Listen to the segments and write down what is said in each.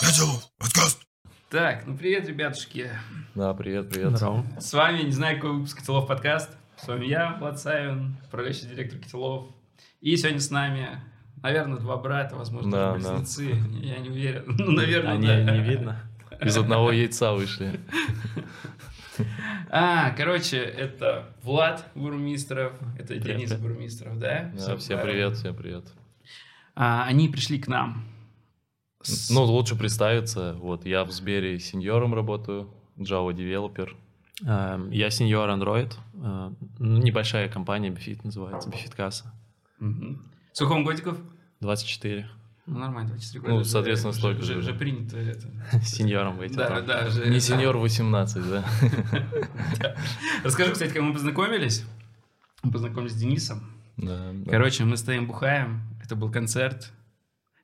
Котелов, подкаст. Так, ну привет, ребятушки. Да, привет, привет. Здорово. С вами, не знаю, какой выпуск Котелов подкаст. С вами я, Влад Савин, управляющий директор Котелов. И сегодня с нами, наверное, два брата, возможно, Да, даже да. близнецы. Я не уверен. Ну, наверное, Они да. не видно. Из одного яйца вышли. А, короче, это Влад Бурмистров, это Привет, Денис. Бурмистров, да? Да, всем привет, всем привет. А, они пришли к нам. С- Ну, лучше представиться. Вот, я в Сбере сеньором работаю, Java девелопер. Эм, Я сеньор Android. Э, Небольшая компания Bifit называется, Bifit Касса. Мгм. Сколько вам годиков? 24. Ну, нормально, 24 Ну, года. соответственно, Уже- столько уже, же. уже принято это. Сеньором выйти. Да, там. да, Не сеньор 18, да? Расскажу, кстати, как мы познакомились. Мы познакомились с Денисом. Да. Короче, мы стоим бухаем. Это был концерт.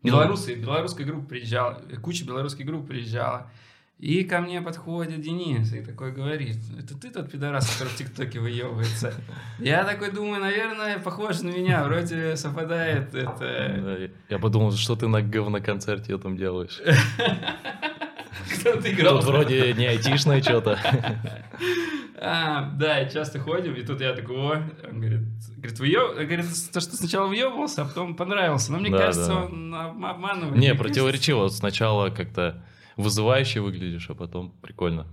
Ну. Белорусы, белорусская группа приезжала. Куча белорусских групп приезжала. И ко мне подходит Денис и такой говорит, это ты тот пидорас, который в ТикТоке выебывается? Я такой думаю, наверное, похож на меня, вроде совпадает это... Я подумал, что ты на говноконцерте там делаешь? Кто ты играл? Тут вроде не айтишное что-то. А, да, часто ходим, и тут я такой, о, он говорит, говорит, выё... говорит, то, что сначала въебывался, а потом понравился. Но мне Да, кажется, да. он об- обманывает. Не, противоречиво. Сначала как-то вызывающе выглядишь, а потом прикольно.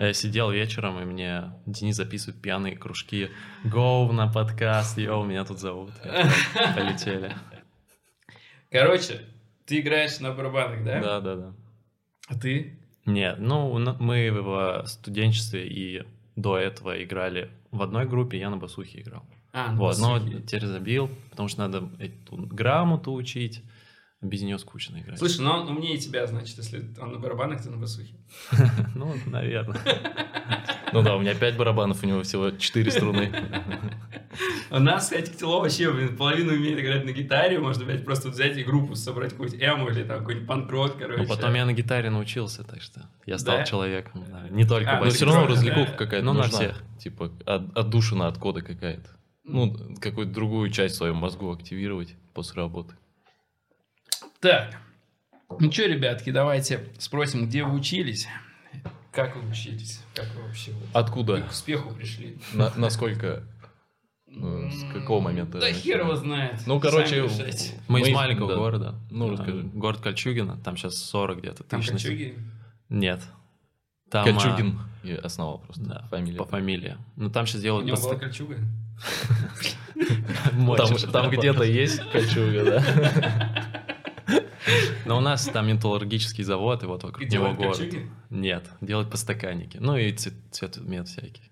Я сидел вечером, и мне Денис записывает пьяные кружки. Гоу на подкаст, йоу, меня тут зовут. Полетели. Короче, ты играешь на барабанах, да? Да, да, да. А ты? Нет, ну, мы в студенчестве и до этого играли в одной группе, я на басухе играл. А, на Вот, но басухе. теперь забил, потому что надо эту грамоту учить. Без нее скучно играть. Слушай, ну он умнее тебя, значит, если он на барабанах, ты на басухе. Ну, наверное. Ну да, у меня 5 барабанов, у него всего 4 струны. У нас, кстати, Ктило вообще, блин, половину умеет играть на гитаре, можно, блядь, просто взять и группу собрать, какую-нибудь эму или там какой-нибудь панк-рок, короче. Но потом я на гитаре научился, так что я стал Да? человеком. да. Не только А, Но ну, все басист. равно типа, развлекуха да. какая-то Ну, на всех. Типа от- отдушина от кода какая-то. Ну, какую-то другую часть в своем мозгу активировать после работы. Так, ну что, ребятки, давайте спросим, где вы учились? Как вы учились? Как вы вообще Откуда? к успеху пришли? На- насколько? Ну, с какого момента Да начали? хер его знает. Ну, короче, Сами решайте. Мы, Мы из маленького да. города. Ну, А, расскажи. Город Кольчугино, там сейчас 40 где-то Там тысяч. населения. кольчуги? Нет. Там, Кольчугин я основал а, просто. да, фамилия. по фамилии. Ну, там сейчас У делают... него была кольчуга? Там, Мочишь там работать. где-то есть кольчуга, да? Но у нас там металлургический завод, и вот вокруг Где него город. кольчуги? Нет, делают подстаканники. Ну и цвет, цветомет всякий.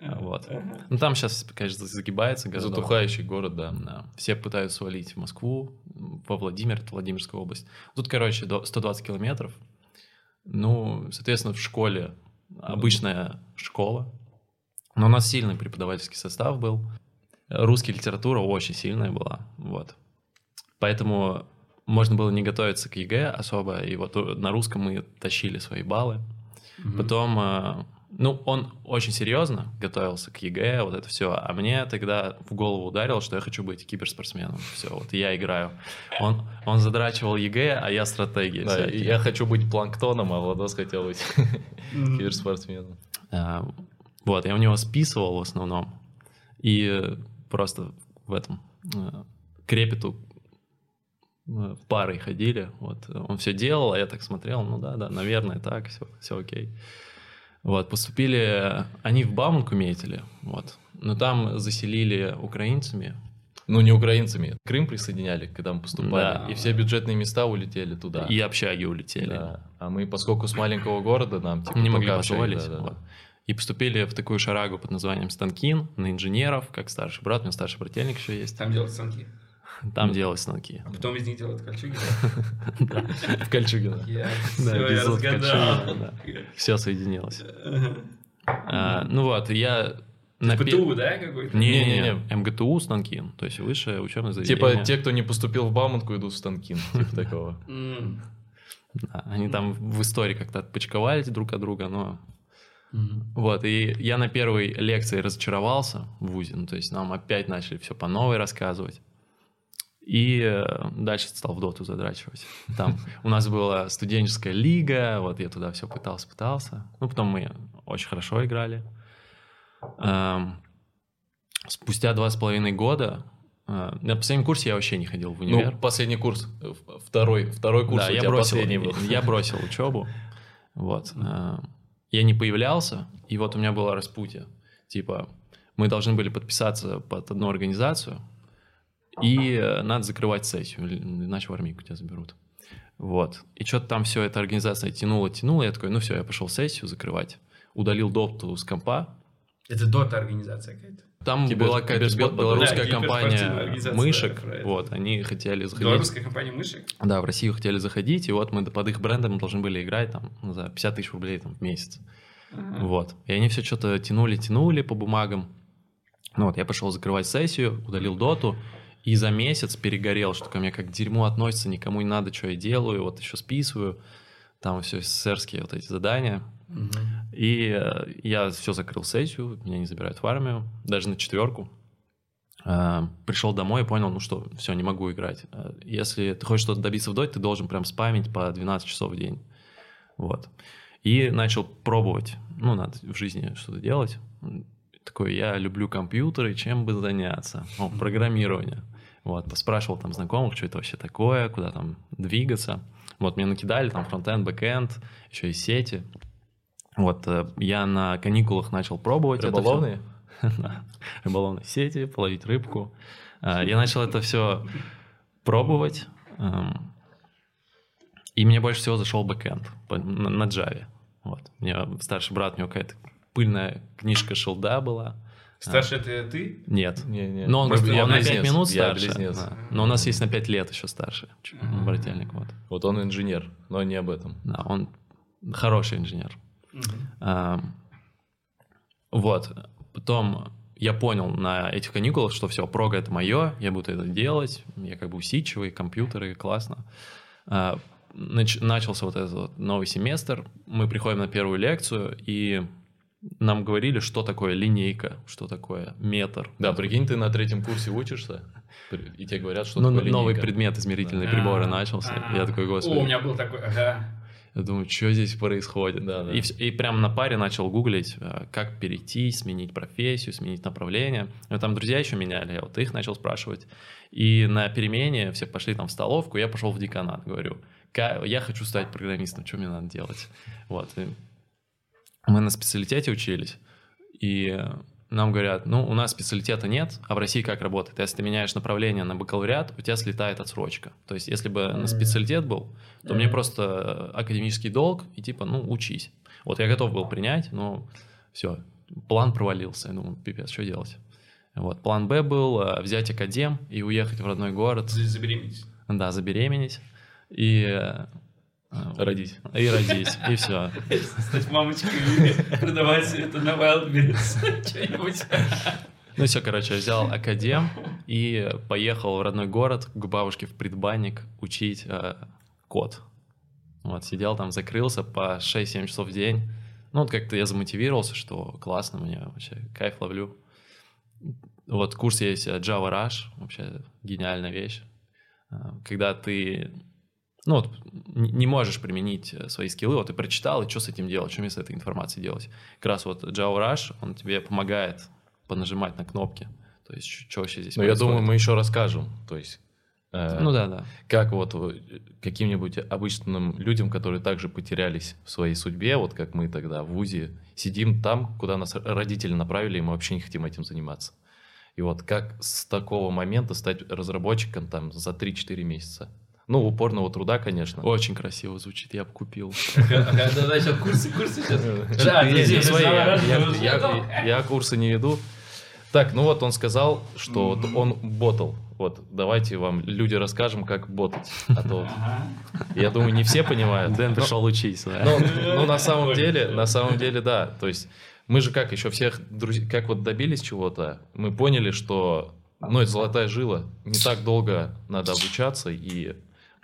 А, Вот. ага. Ну там сейчас, конечно, загибается городок. Затухающий город, да. Да. Все пытаются свалить в Москву, во Владимир, это Владимирская область. Тут, короче, до 120 километров. Ну, соответственно, в школе обычная школа. Но у нас сильный преподавательский состав был. Русская литература очень сильная была. Вот. Поэтому можно было не готовиться к ЕГЭ особо. И вот на русском мы тащили свои баллы. Мгм. Потом, э, ну, он очень серьезно готовился к ЕГЭ, вот это все. А мне тогда в голову ударило, что я хочу быть киберспортсменом. Все, вот я играю. Он, он задрачивал ЕГЭ, а я стратегии. Да, всякие. я хочу быть планктоном, а Владос хотел быть киберспортсменом. Э, Вот, я у него списывал в основном. И просто в этом э, э, парой ходили. Вот, он все делал, а я так смотрел, ну да, да, наверное, так, все, все окей. Вот, поступили они в Бауманку метили, вот. Но там заселили украинцами. Ну, не украинцами. Крым присоединяли, когда мы поступали. Да. И все бюджетные места улетели туда. И общаги улетели. Да. А мы, поскольку с маленького города, нам типа не могли позволить. да, да. вот. И поступили в такую шарагу под названием Станкин на инженеров, как старший брат, у меня старший брательник еще есть. Там делают станки. Там делать станки. А потом из них делают кольчуги. В Кольчугино. Я Да, все, я разгадал. Все соединилось. А, ну вот, я... на ПТУ, да, какой-то? Не-не-не, МГТУ Станкин, то есть высшее учебное заведение. Типа те, кто не поступил в Бауманку, идут в Станкин. Типа такого. Да, они там в истории как-то отпочковались друг от друга, но... Вот, и я на первой лекции разочаровался в ВУЗе, ну, то есть нам опять начали все по новой рассказывать. И э, дальше стал в доту задрачивать. Там у нас была студенческая лига, вот я туда все пытался, пытался. Ну, потом мы очень хорошо играли. Эм, спустя два с половиной года э, на последнем курсе я вообще не ходил в универ. Ну, последний курс, э, второй, второй курс да, у я тебя бросил, последний был. я бросил учебу. Вот. Я не появлялся, и вот у меня было распутье. Типа, мы должны были подписаться под одну организацию, и э, надо закрывать сессию, иначе в армейку тебя заберут. Вот. И что-то там все эта организация тянула, тянула. Я такой, ну все, я пошел сессию закрывать. Удалил допту с компа. Это дота организация какая-то. Там Кибер- была какая-то бел- белорусская Да, компания мышек. да. Вот, они хотели заходить. Белорусская компания мышек? Да, в Россию хотели заходить, и вот мы под их брендом должны были играть там за 50 тысяч рублей там, в месяц. Ага. Вот. И они все что-то тянули, тянули по бумагам. Ну вот, я пошел закрывать сессию, удалил доту, и за месяц перегорел, что ко мне как к дерьму относится, никому не надо, что я делаю, вот еще списываю. Там все СССРские вот эти задания. Мгм. И э, я все закрыл сессию, меня не забирают в армию, даже на четверку. Э, Пришел домой и понял, ну что, все, не могу играть. Э, Если ты хочешь что-то добиться в доте, ты должен прям спамить по 12 часов в день. Вот. И начал пробовать, ну, надо в жизни что-то делать. Такой, я люблю компьютеры, чем бы заняться? О, программирование. Вот, поспрашивал там знакомых, что это вообще такое, куда там двигаться. Вот, мне накидали там фронтенд, бэкенд, еще и сети. Вот, э, я на каникулах начал пробовать это всё. Рыболовные? Рыболовные сети, половить рыбку. А, Я начал это все пробовать. эм, И мне больше всего зашел бэкэнд по- на Java. Вот. Меня старший брат, у него какая-то пыльная книжка шелда была. Старший это ты? Нет. Не, не. Но он, Может, он я на 5 близнец, минут я старше. близнец. да. Но у нас есть на 5 лет еще старше. Ага. Брательник, вот. Вот он инженер, но не об этом. Да, он хороший инженер. Мгм. А, Вот. Потом я понял на этих каникулах, что все, прога это мое, я буду это делать, я как бы усидчивый, компьютеры, классно. А, нач- Начался вот этот вот новый семестр, мы приходим на первую лекцию, и нам говорили, что такое линейка, что такое метр. Да, прикинь, ты на третьем курсе учишься, и тебе говорят, что Ну, такое новый линейка. предмет измерительные приборы начался. а. Я такой, господи, О, у меня был такой, ага. я думаю, что здесь происходит? Да, да. И, и прям на паре начал гуглить, э, как перейти, сменить профессию, сменить направление. Ну, там друзья еще меняли, я вот их начал спрашивать. И на перемене все пошли там в столовку, я пошел в деканат, говорю, «Ка- я хочу стать программистом, что мне надо делать? Вот. и мы на специалитете учились, и э, нам говорят, ну, у нас специалитета нет, а в России как работает? Если ты меняешь направление на бакалавриат, у тебя слетает отсрочка. То есть, если бы на специалитет был, то мне Мгм. просто академический долг, и типа, ну, учись. Вот я готов был принять, но все, план провалился. Я думаю, пипец, что делать? Вот, план Б был э, взять академ и уехать в родной город, За- Забеременеть. да, забеременеть и... э, Родить. И родить, и все. Стать мамочкой или продавать это на Wildberries. Что-нибудь. Ну все, короче, взял академ и поехал в родной город к бабушке в предбанник учить э, код. Вот, сидел там, закрылся по 6-7 часов в день. Ну, вот как-то я замотивировался, что классно, мне вообще кайф ловлю. Вот курс есть э, Java Rush, вообще гениальная вещь. Э, Когда ты, ну, вот, не можешь применить э, свои скиллы, вот ты прочитал, и что с этим делать, что мне с этой информацией делать. Как раз вот Java Rush, он тебе помогает понажимать на кнопки. То есть, что вообще здесь Но я происходит. думаю, мы еще расскажем. То есть, э, Ну да, да. как вот э, каким-нибудь обычным людям, которые также потерялись в своей судьбе, вот как мы тогда в ВУЗе, сидим там, куда нас родители направили, и мы вообще не хотим этим заниматься. И вот как с такого момента стать разработчиком там за 3-4 месяца? Ну, упорного труда, конечно. Очень красиво звучит, я бы купил. Ага, Да, да, сейчас курсы, курсы сейчас. Свои, я, курсы не веду. Так, ну вот он сказал, что вот он ботал. Вот, давайте вам, люди, расскажем, как ботать. А то, я думаю, не все понимают. Дэн пришел учиться. да. Ну, ну, на самом деле, на самом деле, да. То есть мы же как еще всех друзей, как вот добились чего-то, мы поняли, что, ну, это золотая жила. Не так долго надо обучаться, и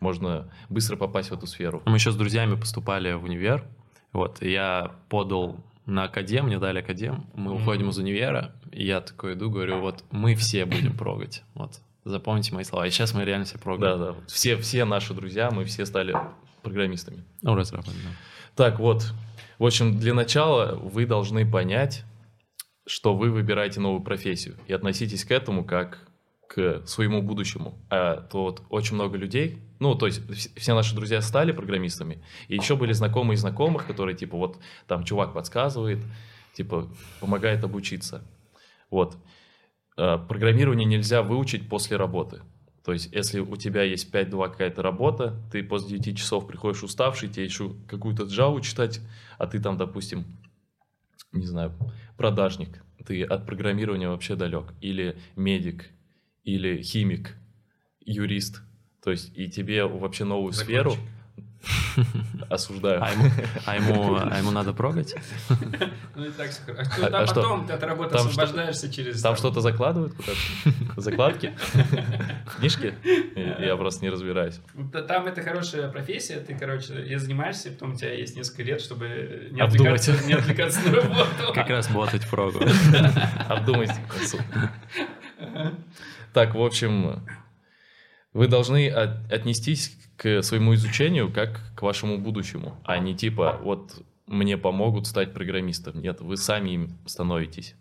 можно быстро попасть в эту сферу. Мы еще с друзьями поступали в универ. Вот, и я подал на академ, мне дали академ. Мы Мгм. уходим из универа, и я такой иду, говорю, вот мы все будем прогать. Вот. Запомните мои слова. И сейчас мы реально все прогаем. да. Все, все наши друзья, мы все стали программистами. Ну, разработчик, да. Так, вот. В общем, для начала вы должны понять, что вы выбираете новую профессию. И относитесь к этому как к своему будущему. А то вот очень много людей, ну, то есть вс- все наши друзья стали программистами, и еще были знакомые знакомых, которые, типа, вот там чувак подсказывает, типа, помогает обучиться. Вот. А, Программирование нельзя выучить после работы. То есть, если у тебя есть 5-2 какая-то работа, ты после 9 часов приходишь уставший, тебе еще какую-то джаву читать, а ты там, допустим, не знаю, продажник, ты от программирования вообще далек, или медик, или химик, юрист, то есть и тебе вообще новую сферу Закончик. осуждаю. А ему, а, ему, а ему надо прогать? Ну и так все хорошо. А- А, там а что? потом ты от работы Там освобождаешься через... Там что-то закладывают куда-то? Закладки? Книжки? Я я просто не разбираюсь. Там это хорошая профессия, ты, короче, и занимаешься, потом у тебя есть несколько лет, чтобы не Обдумать. отвлекаться, не отвлекаться на работу. Как раз ботать прогу. Обдумайте. Так, в общем, вы должны от- отнестись к своему изучению как к вашему будущему, а не типа вот мне помогут стать программистом. Нет, вы сами им становитесь.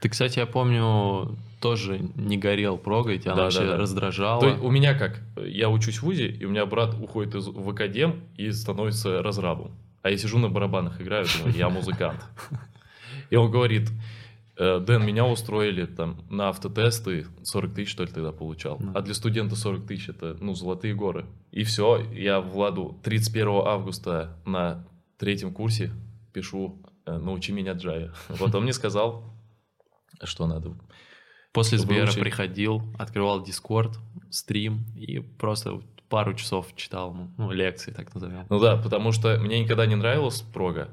Ты, кстати, я помню, тоже не горел прогой, тебя Да, вообще да, да. раздрожало. То у меня как? Я учусь в ВУЗе, и у меня брат уходит из, в академ и становится разрабом. А я сижу на барабанах играю, думаю, я музыкант. И он говорит, «Э, Дэн, меня устроили там на автотесты, 40 тысяч, что ли, тогда получал. Ну. А для студента 40 тысяч это, ну, золотые горы. И все, я Владу 31 августа на третьем курсе пишу э, «Научи меня Java». Вот он мне сказал, что надо. После Сбера приходил, открывал Дискорд, стрим и просто пару часов читал, ну, лекции, так назовем. Ну да, потому что мне никогда не нравилась прога.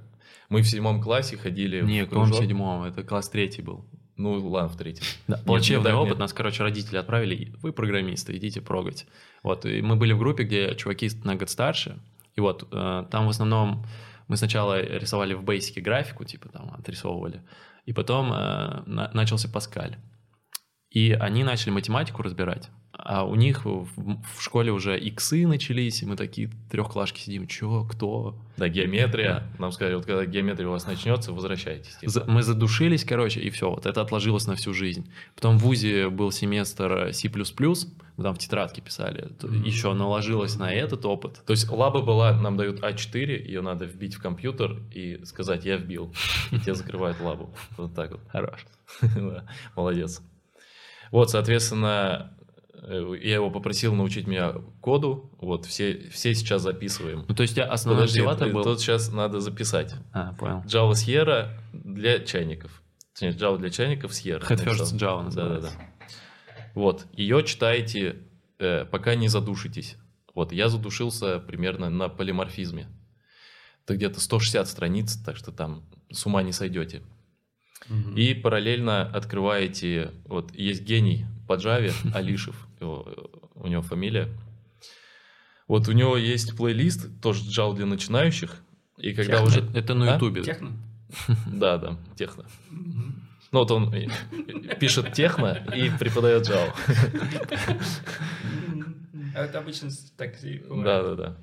Мы в седьмом классе ходили Не, в в каком кружок. седьмом, это класс третий был. Ну ладно, в третьем. Да, Нет, плачевный ну да, опыт. нет. Нас, короче, родители отправили. Вы программисты, идите прогать. Вот, и мы были в группе, где чуваки на год старше. И вот, э, там в основном мы сначала рисовали в бейсике графику, типа там отрисовывали. И потом э, на- начался Паскаль. И они начали математику разбирать. А у них в, в школе уже иксы начались, и мы такие трехклашки сидим. Чё, кто? Да, геометрия. Нам сказали, вот когда геометрия у вас начнется, возвращайтесь. типа. За- Мы задушились, короче, и все, вот это отложилось на всю жизнь. Потом в ВУЗе был семестр C++, мы там в тетрадке писали, Мгм. еще наложилось на этот опыт. То есть лаба была, нам дают А4, ее надо вбить в компьютер и сказать «я вбил». И тебе закрывают лабу. Вот так вот. Хорош. Молодец. Вот, соответственно, э, я его попросил научить меня коду. Вот, все, все сейчас записываем. Ну, то есть основной Подожди, был... тут сейчас надо записать. А, понял. Java Sierra для чайников. Точнее, Java для чайников Sierra. Head first. Java Да, да, называется. да. Вот, ее читаете, э, пока не задушитесь. Вот, я задушился примерно на полиморфизме. Это где-то 160 страниц, так что там с ума не сойдете. Мгм. И параллельно открываете, вот есть гений по Java, Алишев, у него фамилия. Вот у него есть плейлист, тоже Java для начинающих. И когда Техно. уже... Это, на А? Ютубе. Техно? Да, да, техно. Ну вот он пишет техно и преподает Java. А это обычно так и бывает. Да, да, да.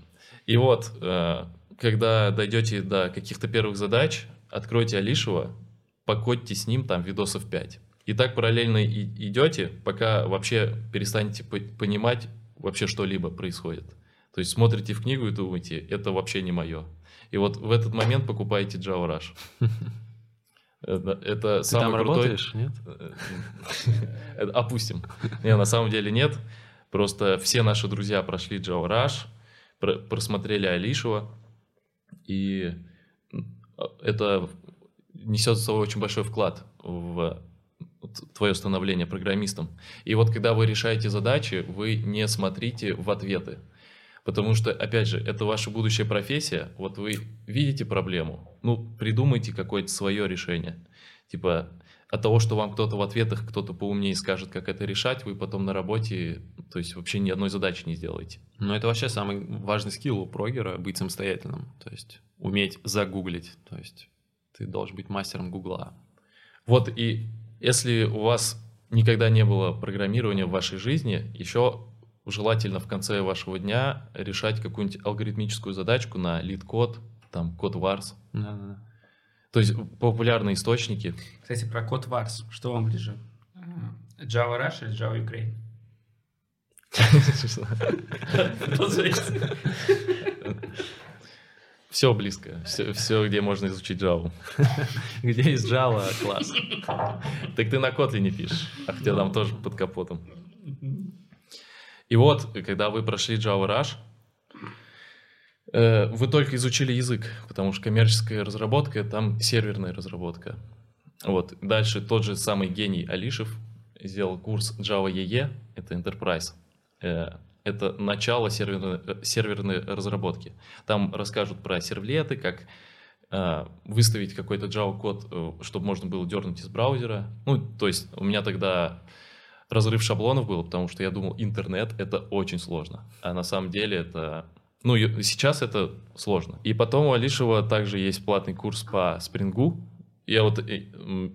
И вот, э, когда дойдете до каких-то первых задач, откройте Алишева, покодьте с ним там видосов 5. И так параллельно и идете, пока вообще перестанете по- понимать вообще что-либо происходит. То есть смотрите в книгу и думаете, это вообще не мое. И вот в этот момент покупаете Java Rush. Это, это Ты самый там крутой... работаешь, нет? Это Опустим. Не, на самом деле нет. Просто все наши друзья прошли Java Rush, про- просмотрели Алишева, и это несет за собой очень большой вклад в твое становление программистом. И вот когда вы решаете задачи, вы не смотрите в ответы. Потому что, опять же, это ваша будущая профессия. Вот вы видите проблему, ну, придумайте какое-то свое решение. Типа, от того, что вам кто-то в ответах, кто-то поумнее скажет, как это решать, вы потом на работе, то есть вообще ни одной задачи не сделаете. Ну, это вообще самый важный скилл у прогера — быть самостоятельным. То есть уметь загуглить. То есть ты должен быть мастером гугла. Вот и если у вас никогда не было программирования в вашей жизни, еще желательно в конце вашего дня решать какую-нибудь алгоритмическую задачку на LeetCode, там, код Wars. Да-да-да. То есть популярные источники. Кстати, про код Варс. Что вам ближе? Java Rush или Java Ukraine? Все близко. Все, где можно изучить Java. Где есть Java класс? Так ты на Kotlin не пишешь, а хотя там тоже под капотом. И вот, когда вы прошли Java Rush, э, вы только изучили язык, потому что коммерческая разработка, там серверная разработка. Вот. Дальше тот же самый гений Алишев сделал курс Java EE, это Enterprise. Э, Это начало серверной, э, серверной разработки. Там расскажут про сервлеты, как э, выставить какой-то Java-код, э, чтобы можно было дернуть из браузера. Ну, то есть у меня тогда разрыв шаблонов был, потому что я думал, интернет — это очень сложно. А на самом деле это... Ну, сейчас это сложно. И потом у Алишева также есть платный курс по спрингу. Я вот... э,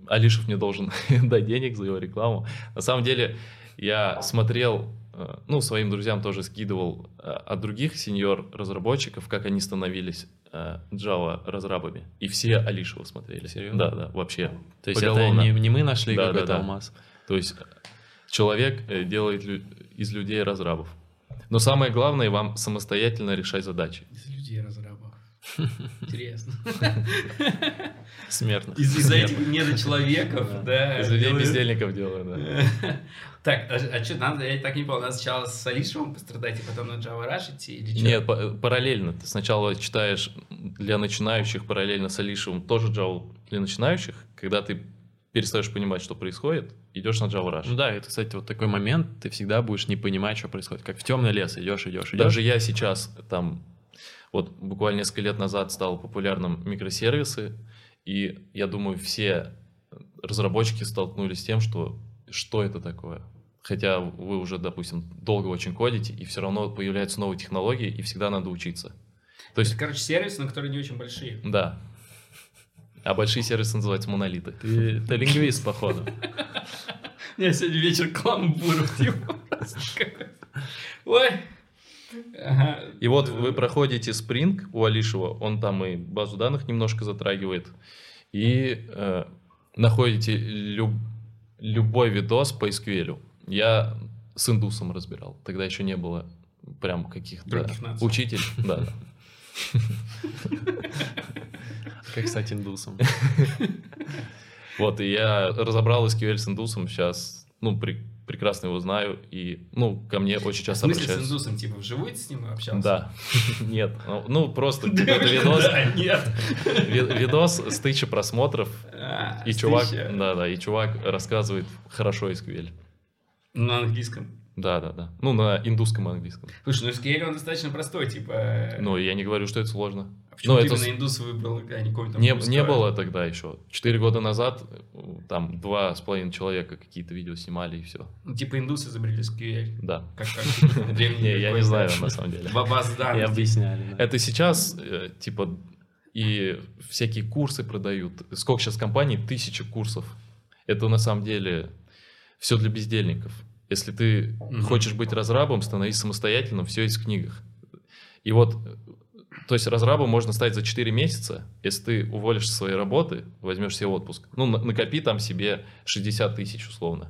Алишев мне должен дать денег за его рекламу. На самом деле я смотрел, ну, своим друзьям тоже скидывал э, от других сеньор-разработчиков, как они становились э, Java-разрабами. И все Алишева смотрели. Серьезно? Да, да, вообще. То есть это Поголовно. не, не мы нашли Да, какой-то да, да. алмаз? То есть человек э, делает лю- из людей разрабов. Но самое главное вам самостоятельно решать задачи. Из людей разрабов. Интересно. Смертно. Из, из этих недочеловеков, да. Из людей делают- бездельников делаю, да. Так, а, что, надо, я так не понял, надо сначала с Алишевым пострадать, и потом на Java Rush идти, или что? Нет, па- параллельно. Ты сначала читаешь для начинающих параллельно с Алишевым тоже Java для начинающих. Когда ты перестаешь понимать, что происходит, идешь на Java Rush. Ну да, это, кстати, вот такой момент, ты всегда будешь не понимать, что происходит. Как в темный лес идешь, идешь, идешь. Даже я сейчас там, вот буквально несколько лет назад стал популярным микросервисы, и я думаю, все разработчики столкнулись с тем, что что это такое. Хотя вы уже, допустим, долго очень кодите, и все равно появляются новые технологии, и всегда надо учиться. То есть, Это, короче, сервисы, но которые не очень большие. да. А большие сервисы называются монолиты. Ты, ты лингвист, походу. Я сегодня вечер каламбуров, типа. Ой. Ага. И вот вы проходите Spring у Алишева, он там и базу данных немножко затрагивает, и э, находите люб- любой видос по SQL. Я с индусом разбирал, тогда еще не было прям каких-то. Да, да. Как стать индусом? Вот, и я разобрал SQL с индусом, сейчас, ну, при- прекрасно его знаю, и, ну, ко мне очень часто с обращаются. индусом, типа, вживую ты с ним общался? Да, нет, ну, ну, просто какой-то видос, нет. ви- видос с тысячи просмотров, А, И чувак, встреча. да, да, и чувак рассказывает хорошо SQL. На английском. Да, да, да. Ну, на индусском английском. Слушай, ну SQL он достаточно простой, типа... Ну, я не говорю, что это сложно. Почему ну, это именно индус выбрал, а не какой-то Не, не было тогда еще. Четыре года назад э, там два с половиной человека какие-то видео снимали и все. Ну, типа индусы изобрели SQL. Да. Как, как я не знаю, на самом деле. ба- Баз И данных. объясняли. Это сейчас, э, типа, и всякие курсы продают. Сколько сейчас компаний? Тысячи курсов. Это на самом деле все для бездельников. Если ты хочешь быть разрабом, становись самостоятельным, все есть в книгах. И вот, то есть разрабом можно стать за 4 месяца, если ты уволишься со своей работы, возьмешь себе отпуск. Ну, на- накопи там себе 60 тысяч условно.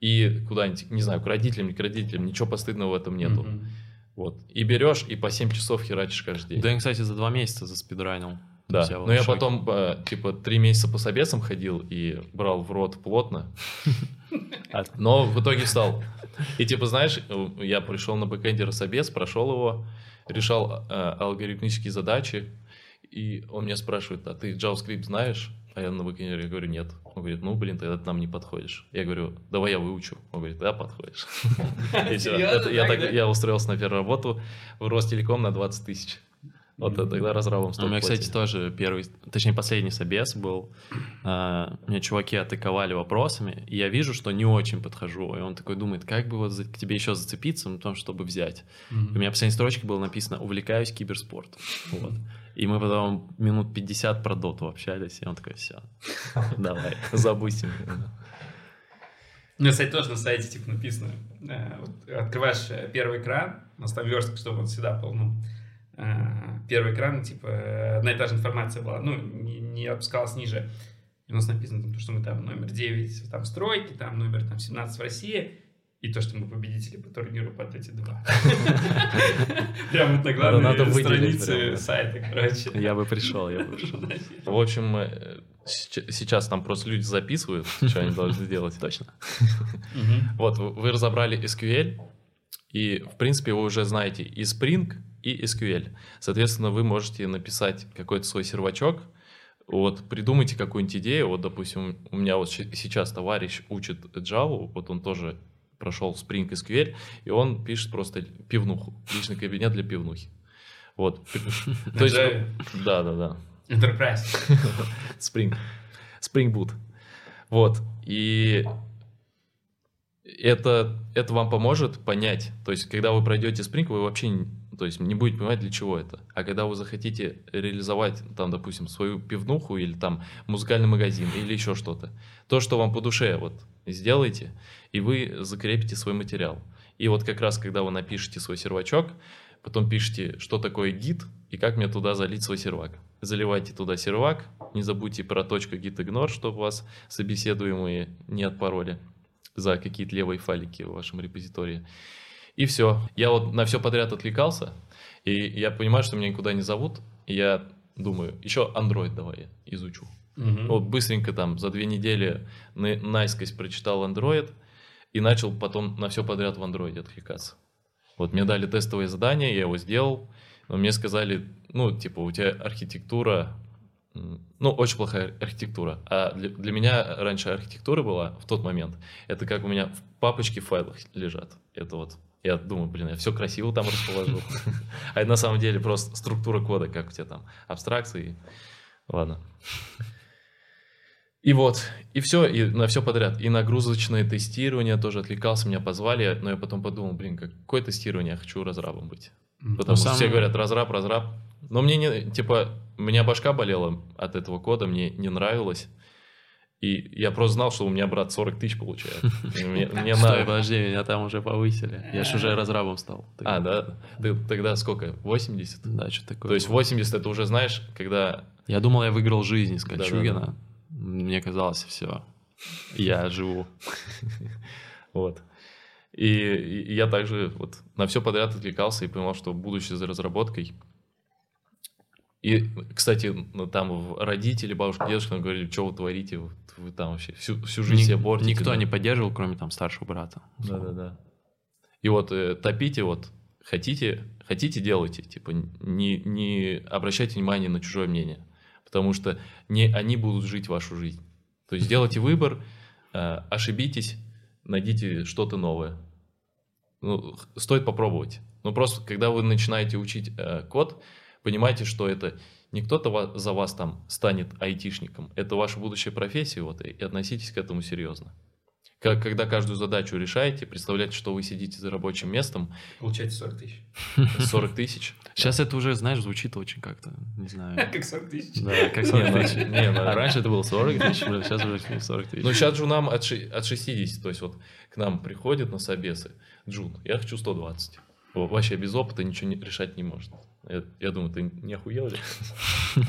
И куда-нибудь, не знаю, к родителям, не к родителям, ничего постыдного в этом нету. Мгм. Вот. И берешь, и по 7 часов херачишь каждый день. Да, я, кстати, за два месяца заспидранил. Да, Я но я шоке. потом, э, типа, три месяца по собесам ходил и брал в рот плотно, но в итоге стал. И, типа, знаешь, э, я пришел на бэкэндера собес, прошел его, решал э, алгоритмические задачи, и он меня спрашивает, а ты JavaScript знаешь? А я на бэкэндере я говорю, нет. Он говорит, ну, блин, тогда ты нам не подходишь. Я говорю, давай я выучу. Он говорит, да, подходишь. Я устроился на первую работу в Ростелеком на 20 тысяч. Вот это тогда разрабом У столько меня, кстати, тоже первый, точнее, последний собес был. А, Меня чуваки атаковали вопросами, и я вижу, что не очень подхожу. И он такой думает, как бы вот за- к тебе еще зацепиться, ну, том, чтобы взять. И у меня в последней строчке было написано «Увлекаюсь киберспортом». Вот. И мы потом минут 50 про доту общались, и он такой, все, давай. Забудьте. Ну, кстати, тоже на сайте типа написано. э, открываешь э, первый экран, у нас там верстка, чтобы он всегда был, ну, первый экран, типа, одна и та же информация была, ну, не, не опускалась ниже. И у нас написано, там, то, что мы там номер 9 там стройки, там номер там 17 в России, и то, что мы победители по турниру под эти два. Прям вот на главной странице сайта, короче. Я бы пришел, я бы пришел. В общем, э, сейчас там просто люди записывают, что они должны делать. Точно. Вот, вы разобрали SQL, и, в принципе, вы уже знаете и Spring, и SQL. Соответственно, вы можете написать какой-то свой сервачок, вот, придумайте какую-нибудь идею, вот, допустим, у меня вот сейчас товарищ учит Java, вот он тоже прошел Spring SQL, и он пишет просто пивнуху, личный кабинет для пивнухи. Вот. То есть, да, да, да. Enterprise. Spring. Spring Boot. Вот. И это, это вам поможет понять. То есть, когда вы пройдете Spring, вы вообще не, то есть, не будете понимать, для чего это. А когда вы захотите реализовать, там, допустим, свою пивнуху или там музыкальный магазин или еще что-то, то, что вам по душе, вот, сделайте, и вы закрепите свой материал. И вот как раз, когда вы напишете свой сервачок, потом пишите, что такое гид и как мне туда залить свой сервак. Заливайте туда сервак, не забудьте про точку ignore, чтобы вас собеседуемые не отпороли за какие-то левые файлики в вашем репозитории. И все. Я вот на все подряд отвлекался, и я понимаю, что меня никуда не зовут, и я думаю, еще Android давай изучу. Мгм. Вот быстренько там за две недели на- наискось прочитал Android и начал потом на все подряд в Android отвлекаться. Вот мне дали тестовое задание, я его сделал, но мне сказали, ну, типа, у тебя архитектура, ну, очень плохая архитектура. А для, для меня раньше архитектура была в тот момент, это как у меня в папочке в файлах лежат. Это вот, я думаю, блин, я все красиво там расположил. А это на самом деле просто структура кода, как у тебя там, абстракции. Ладно. И вот, и все, и на все подряд. И нагрузочное тестирование тоже отвлекался, меня позвали, но я потом подумал, блин, какое тестирование, я хочу разрабом быть. Потому что все говорят, разраб, разраб. Но мне не, типа, у меня башка болела от этого кода, мне не нравилось. И я просто знал, что у меня брат 40 тысяч получает. Мне, мне надо. подожди, меня там уже повысили. Я ж уже разрабом стал. А, да? Ты тогда сколько? 80? Да, что такое. То есть 80 это уже, знаешь, когда... Я думал, я выиграл жизнь с. Кольчугина. Мне казалось, все. Я живу. Вот. И я также вот на все подряд отвлекался и понимал, что будущее за разработкой. И, кстати, ну, там родители, бабушка, дедушка говорили, что вы творите, вы там вообще всю, всю жизнь Ник- себе портите. Никто да». не поддерживал, кроме там старшего брата. Да-да-да. И вот э, топите, вот хотите, хотите делайте, типа не, не обращайте внимания на чужое мнение, потому что не они будут жить вашу жизнь. То есть сделайте выбор, э, ошибитесь, найдите что-то новое. Ну, стоит попробовать. Но просто, когда вы начинаете учить э, код, понимайте, что это не кто-то за вас там станет айтишником, это ваша будущая профессия, вот, и относитесь к этому серьезно. Как, когда каждую задачу решаете, представляете, что вы сидите за рабочим местом, Получается 40 тысяч. 40 тысяч. Сейчас это уже, знаешь, звучит очень как-то, не знаю. Как 40 тысяч. Да, как Не, 40 ну, тысяч. не, ну, А раньше это было 40 тысяч, сейчас уже 40 тысяч. Ну, сейчас же нам от, ши- от 60, то есть вот к нам приходят на собесы, Джун, я хочу 120. Во- Вообще без опыта ничего решать не может. Я, я думаю, ты не охуел ли?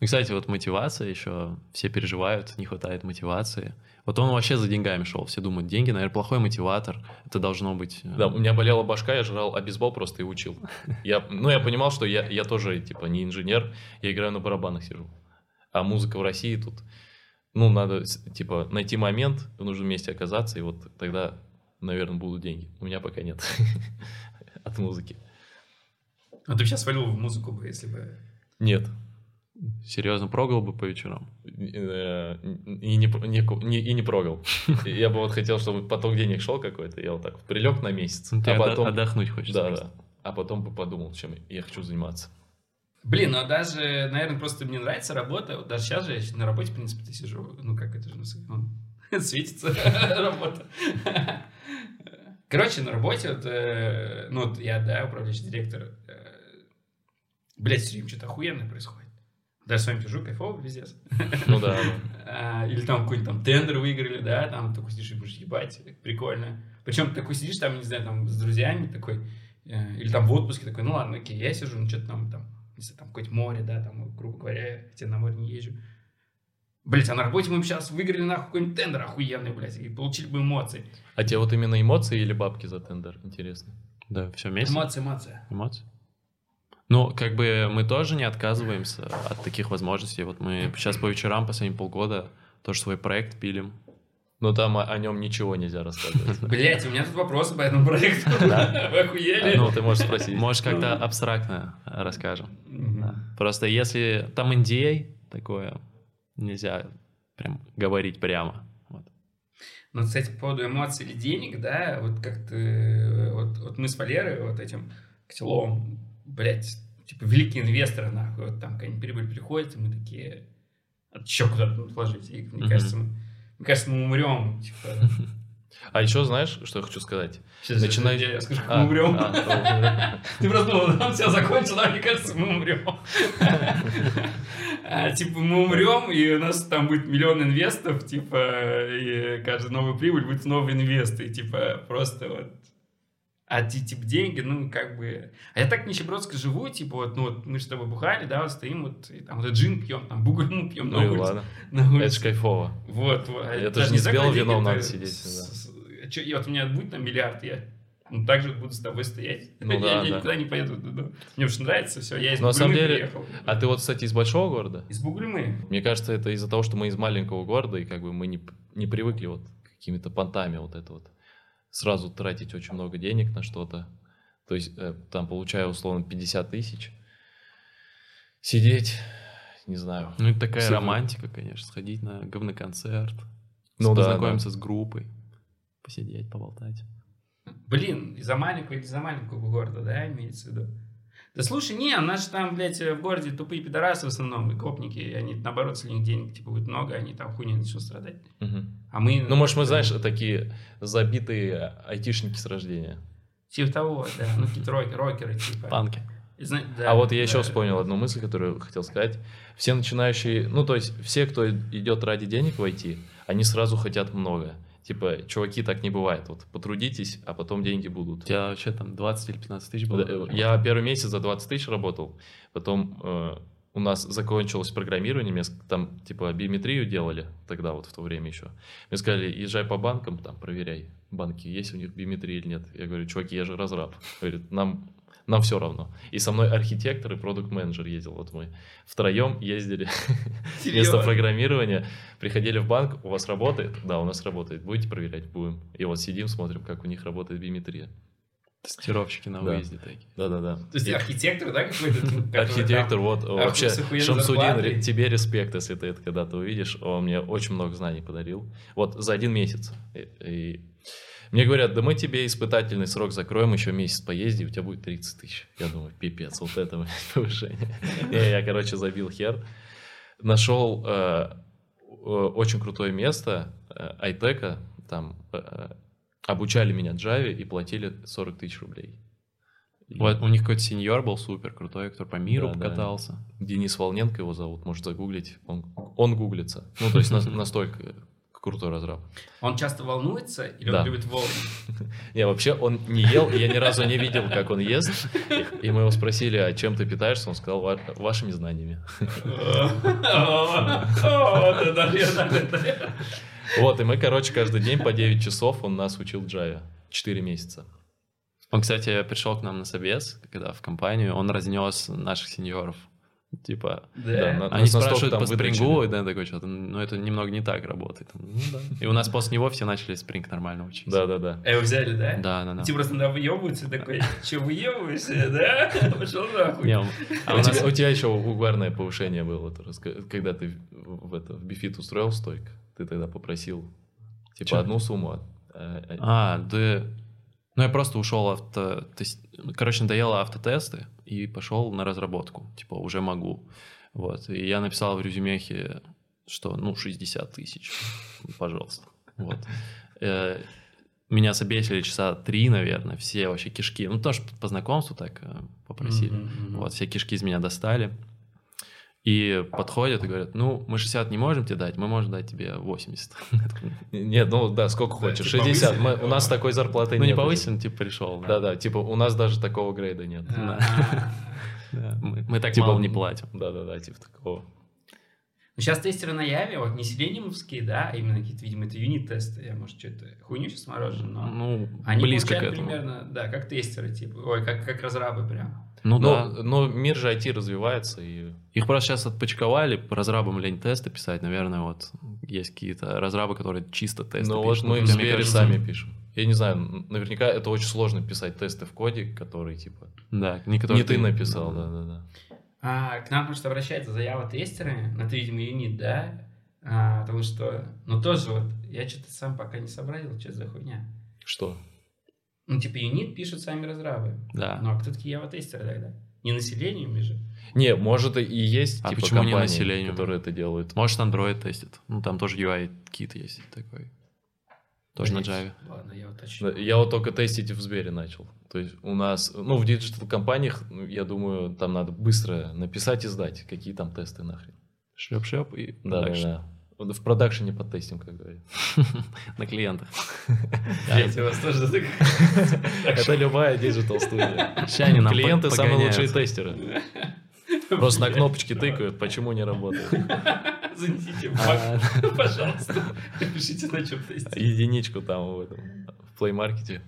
Ну, кстати, вот мотивация еще, все переживают, не хватает мотивации. Вот он вообще за деньгами шел, все думают, деньги, наверное, плохой мотиватор, это должно быть... э, Да, у меня болела башка, я жрал обезбол просто и учил. Я, ну, я понимал, что я, я тоже, типа, не инженер, я играю на барабанах сижу. А музыка в России тут, ну, надо, типа, найти момент, в нужном месте оказаться, и вот тогда, наверное, будут деньги. У меня пока нет от музыки. А ты бы сейчас валил в музыку бы, если бы... Нет. Серьезно, прогал бы по вечерам. Э, И не, не, и не прогал. Я бы вот хотел, чтобы поток денег шел какой-то, я вот так вот прилег на месяц, Ну, а потом... отдохнуть хочется. Да, просто. да. А потом бы подумал, чем я хочу заниматься. Блин, ну а даже, наверное, просто мне нравится работа. Вот даже сейчас же я на работе, в принципе, сижу. Ну как это же, он светится работа. Короче, на работе, вот, э, ну я, да, управляющий директор, блядь, все время что-то охуенное происходит. Даже с вами пишу, кайфово, пиздец. Ну да. А, Или там какой-нибудь там тендер выиграли, да, там такой сидишь и будешь ебать, прикольно. Причем ты такой сидишь там, не знаю, там с друзьями такой, э, или там в отпуске такой, ну ладно, окей, я сижу, ну что-то там, там, знаю, там какое-то море, да, там, грубо говоря, хотя на море не езжу. Блять, а на работе мы бы сейчас выиграли нахуй какой-нибудь тендер охуенный, блядь, и получили бы эмоции. А тебе вот именно эмоции или бабки за тендер? Интересно. Да, все вместе. Эмоции, эмоции. Эмоции. Ну, как бы мы тоже не отказываемся от таких возможностей. Вот мы сейчас по вечерам последние полгода тоже свой проект пилим. Но там о, о нем ничего нельзя рассказывать. Блять, у меня тут вопросы по этому проекту. Вы охуели? Ну, ты можешь спросить. Может, как-то абстрактно расскажем. Просто если там NDA такое, нельзя прям говорить прямо. Ну, кстати, по поводу эмоций или денег, да, вот как-то, э, вот, вот мы с Валерой, вот этим Котеловым, блядь, типа великие инвесторы, нахуй, вот там какая-нибудь прибыль приходит, и мы такие, а еще куда-то вложить, и мне кажется, мы, мне кажется, мы умрем, типа, А еще знаешь, что я хочу сказать? сейчас Начинай- я скажу, как А, мы умрем. а, Ты просто думал, там все закончилось, а мне кажется, мы умрем. А, Типа, мы умрем, и у нас там будет миллион инвестов, типа, и каждая новая прибыль будет новый инвест, и типа, просто вот... А ти- типа деньги, ну, как бы... А я так нищебродско живу, типа, вот, ну, вот мы же с тобой бухали, да, вот стоим, вот, и там, вот джин пьем, там, бугульму пьем на Ну и улице. ладно. На Это улице. ж кайфово. Вот, вот. Это Даже же не с белым вином надо это сидеть, с- с- чё, и вот у меня будет там миллиард, я ну, так же буду с тобой стоять. Ну я, да, я да. никуда не поеду. ну, Мне уж нравится, все, я из Но на самом Бугульмы деле- приехал. А ты вот, кстати, из большого города? Из Бугульмы. Мне кажется, это из-за того, что мы из маленького города, и как бы мы не, не привыкли вот какими-то понтами вот это вот сразу тратить очень много денег на что-то. То есть э, там получаю условно 50 тысяч. Сидеть, не знаю. Ну, это такая Супер. романтика, конечно, сходить на говноконцерт, Ну да, познакомиться с группой, посидеть, поболтать. Блин, из-за маленького или из-за маленького города, да, имеется в виду? Да слушай, не, у нас же там, блядь, в городе тупые пидорасы в основном, и гопники, и они, наоборот, если у них денег, типа, будет много, они там хуйней начнут страдать. Мгм. А мы... Ну, может, мы, знаешь, такие забитые айтишники с рождения. Типа того, да, ну, какие-то рокеры, рокеры, типа. Панки. Зна- да, а вот я еще да. вспомнил одну мысль, которую хотел сказать. Все начинающие, ну, то есть все, кто идет ради денег в IT, они сразу хотят много. Типа, чуваки, так не бывает. Вот потрудитесь, а потом деньги У будут. тебя вообще там 20 или 15 тысяч было? Э, Я первый месяц за 20 тысяч работал, потом э, у нас закончилось программирование, мне там типа биометрию делали тогда вот в то время еще. Мне сказали, езжай по банкам, там проверяй банки, есть у них биометрия или нет. Я говорю, чуваки, я же разраб. Говорит, нам нам все равно. И со мной архитектор и продукт-менеджер ездил. Вот мы втроем ездили вместо Серьезно? программирования. Приходили в банк, у вас работает? Да, у нас работает. Будете проверять? Будем. И вот сидим, смотрим, как у них работает биометрия. Тестировщики на Да. выезде такие. Да-да-да. То есть И- архитектор, да, какой-то? Архитектор, вот, вообще, Шамсудин, тебе респект, если ты это когда-то увидишь. Он мне очень много знаний подарил. Вот за один месяц. И, и мне говорят, да мы тебе испытательный срок закроем, еще месяц поезди, у тебя будет 30 тысяч. Я думаю, пипец, вот это повышение. Я, короче, забил хер. Нашел э, очень крутое место, э, айтека, там э, обучали меня Java и платили 40 тысяч рублей. Вот у них какой-то сеньор был супер крутой, который по миру Да, да. покатался. Денис Волненко его зовут, может загуглить. Он, он гуглится. Ну, то есть нас- настолько крутой разраб. Он часто волнуется или Да. он любит волны? Не, вообще он не ел, я ни разу не видел, как он ест. И мы его спросили, а чем ты питаешься? Он сказал, «Ва- вашими знаниями. Вот, и мы, короче, каждый день по 9 часов он нас учил Java. 4 месяца. Он, кстати, пришел к нам на собес, когда в компанию, он разнес наших сеньоров. Типа, Да, на- они спрашивают там по спрингу, и Дэн такой что-то, ну это немного не так работает. Ну да. И у нас после него все начали спринг нормально учить. Да-да-да. А его взяли, да? Да, да, да. Типа просто надо выебываться, такой, че, выебываешься, да? Пошел нахуй. Не, а у нас- тебя, у тебя еще угарное повышение было, когда ты в, это, в Бифит устроил стойк, ты тогда попросил типа одну сумму. а- а- А, да. Ну, я просто ушел авто... То есть, короче, надоело автотесты и пошел на разработку. Типа, уже могу. Вот. И я написал в резюмехе, что, ну, 60 тысяч. Пожалуйста. Вот. Э, Меня собесили часа три, наверное, все вообще кишки. Ну, тоже по знакомству так э, попросили. Вот, все кишки из меня достали. И подходят и говорят, ну, мы 60 не можем тебе дать, мы можем дать тебе 80. Нет, ну да, сколько хочешь. типа 60. Мы- повысили, у нас такой зарплаты Ну, не нет. повысили, типа пришел. Да-да, типа у нас даже такого грейда нет. А. Мы так Типа, мало не платим. Да-да-да, типа такого. Ну, сейчас тестеры на Яве, вот не селениумские, да, а именно какие-то, видимо, это юнит-тесты. Я, может, что-то хуйню сейчас морожу, но... Ну, Они близко к этому. примерно, да, как тестеры, типа, ой, как, как разрабы прям. Ну но, да. но мир же IT развивается, и Их просто сейчас отпочковали, по разрабам лень тесты писать, наверное, вот есть какие-то разрабы, которые чисто тесты ну вот пишут. мы в Хотя, мне Сбере кажется, сами пишем. Я не знаю, наверняка это очень сложно писать тесты в коде, которые типа Да, не, которые не ты написал, да-да-да. А, к нам просто обращается заява тестеры, на ты, видимо, юнит, да? А, потому что, ну, тоже вот, я что-то сам пока не сообразил, что это за хуйня. Что? Ну, типа, unit пишут сами разрабы. Да. Ну, а кто такие Java-тестеры тогда? Не населением же. Не, может и есть А типа почему не компании, населению? которые это делают. Может, Android тестит. Ну, там тоже UI kit есть такой. Тоже на Блин, Java. Ладно, я вот Да, Я вот только тестить в Сбере начал. То есть у нас, ну, в диджитал-компаниях, ну, я думаю, там надо быстро написать и сдать, какие там тесты нахрен. Шлеп-шлеп и Да, да, дальше. да. В продакшене потестим, как говорят. на клиентах. Блять, у вас тоже так... Это любая диджитал студия. Клиенты по- самые лучшие тестеры. Просто на кнопочки тыкают, почему не работает. Занесите в А, пожалуйста. Напишите, на чем тестить. Единичку там в этом, в плеймаркете.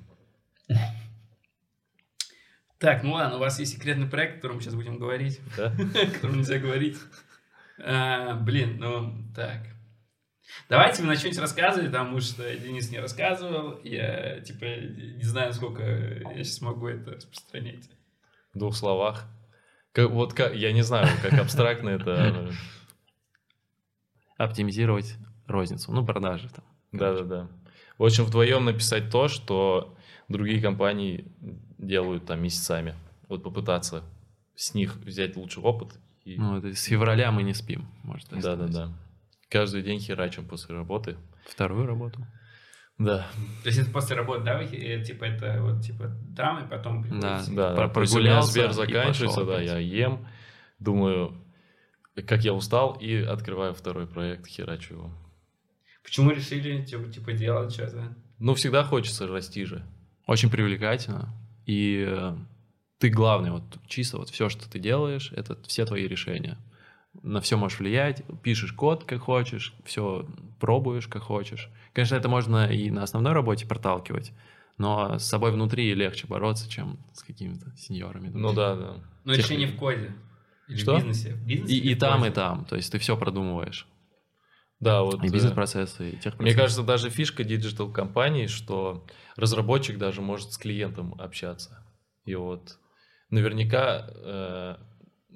Так, ну ладно, у вас есть секретный проект, о котором мы сейчас будем говорить, Да? о котором нельзя говорить. А, Блин, ну так. Давайте вы начнете рассказывать, потому что Денис не рассказывал. Я, типа, не знаю, сколько я сейчас могу это распространять. В двух словах. Как, вот как, я не знаю, как абстрактно это. Оптимизировать розницу. Ну, продажи там. Да-да-да. В общем, вдвоем написать то, что другие компании делают там месяцами. Вот попытаться с них взять лучший опыт. И... Ну, это с февраля мы не спим, может. Да-да-да. Каждый день херачим после работы. Вторую работу. Да, То есть это после работы, да, вы, э, типа, это вот, типа, там, и потом Да. приходите? да. Меня прогулялся Сбер заканчивается, да, опять. я ем, думаю, как я устал, и открываю второй проект, херачу его. Почему решили, типа, типа делать что-то? Ну, всегда хочется расти же. Очень привлекательно. И э, ты главный, вот чисто вот все, что ты делаешь, это все твои решения. На все можешь влиять, пишешь код как хочешь, все пробуешь как хочешь. Конечно, это можно и на основной работе проталкивать, но с собой внутри легче бороться, чем с какими-то сеньорами. Ну да, да. Но Тех- решение в коде. Или Что? в бизнесе. В бизнесе И, и в там, и там. То есть ты все продумываешь. Да, вот. И э, бизнес-процессы, и техпроцессы. Мне кажется, даже фишка диджитал компании, что разработчик даже может с клиентом общаться. И вот наверняка э,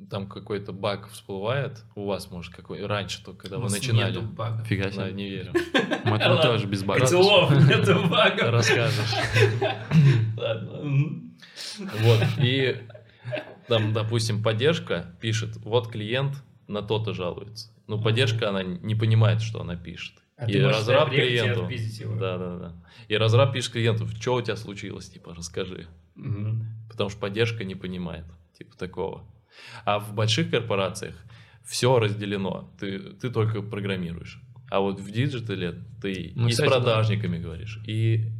там какой-то баг всплывает. У вас, может, какой раньше, то когда У вы начинали. нету багов. Фига Да, себе. не верю. Мы тоже без багов. Котелов, нету багов. Расскажешь. Ладно. Вот. И там, допустим, поддержка пишет, вот клиент на то-то жалуется. Но поддержка, она не понимает, что она пишет. А И разраб клиенту. Да, да, да. И разраб пишет клиенту, что у тебя случилось, типа, расскажи. Мгм. Потому что поддержка не понимает, типа такого. А в больших корпорациях все разделено. Ты, ты только программируешь. А вот в диджитале ты Ну, и кстати, с да. продажниками говоришь, и,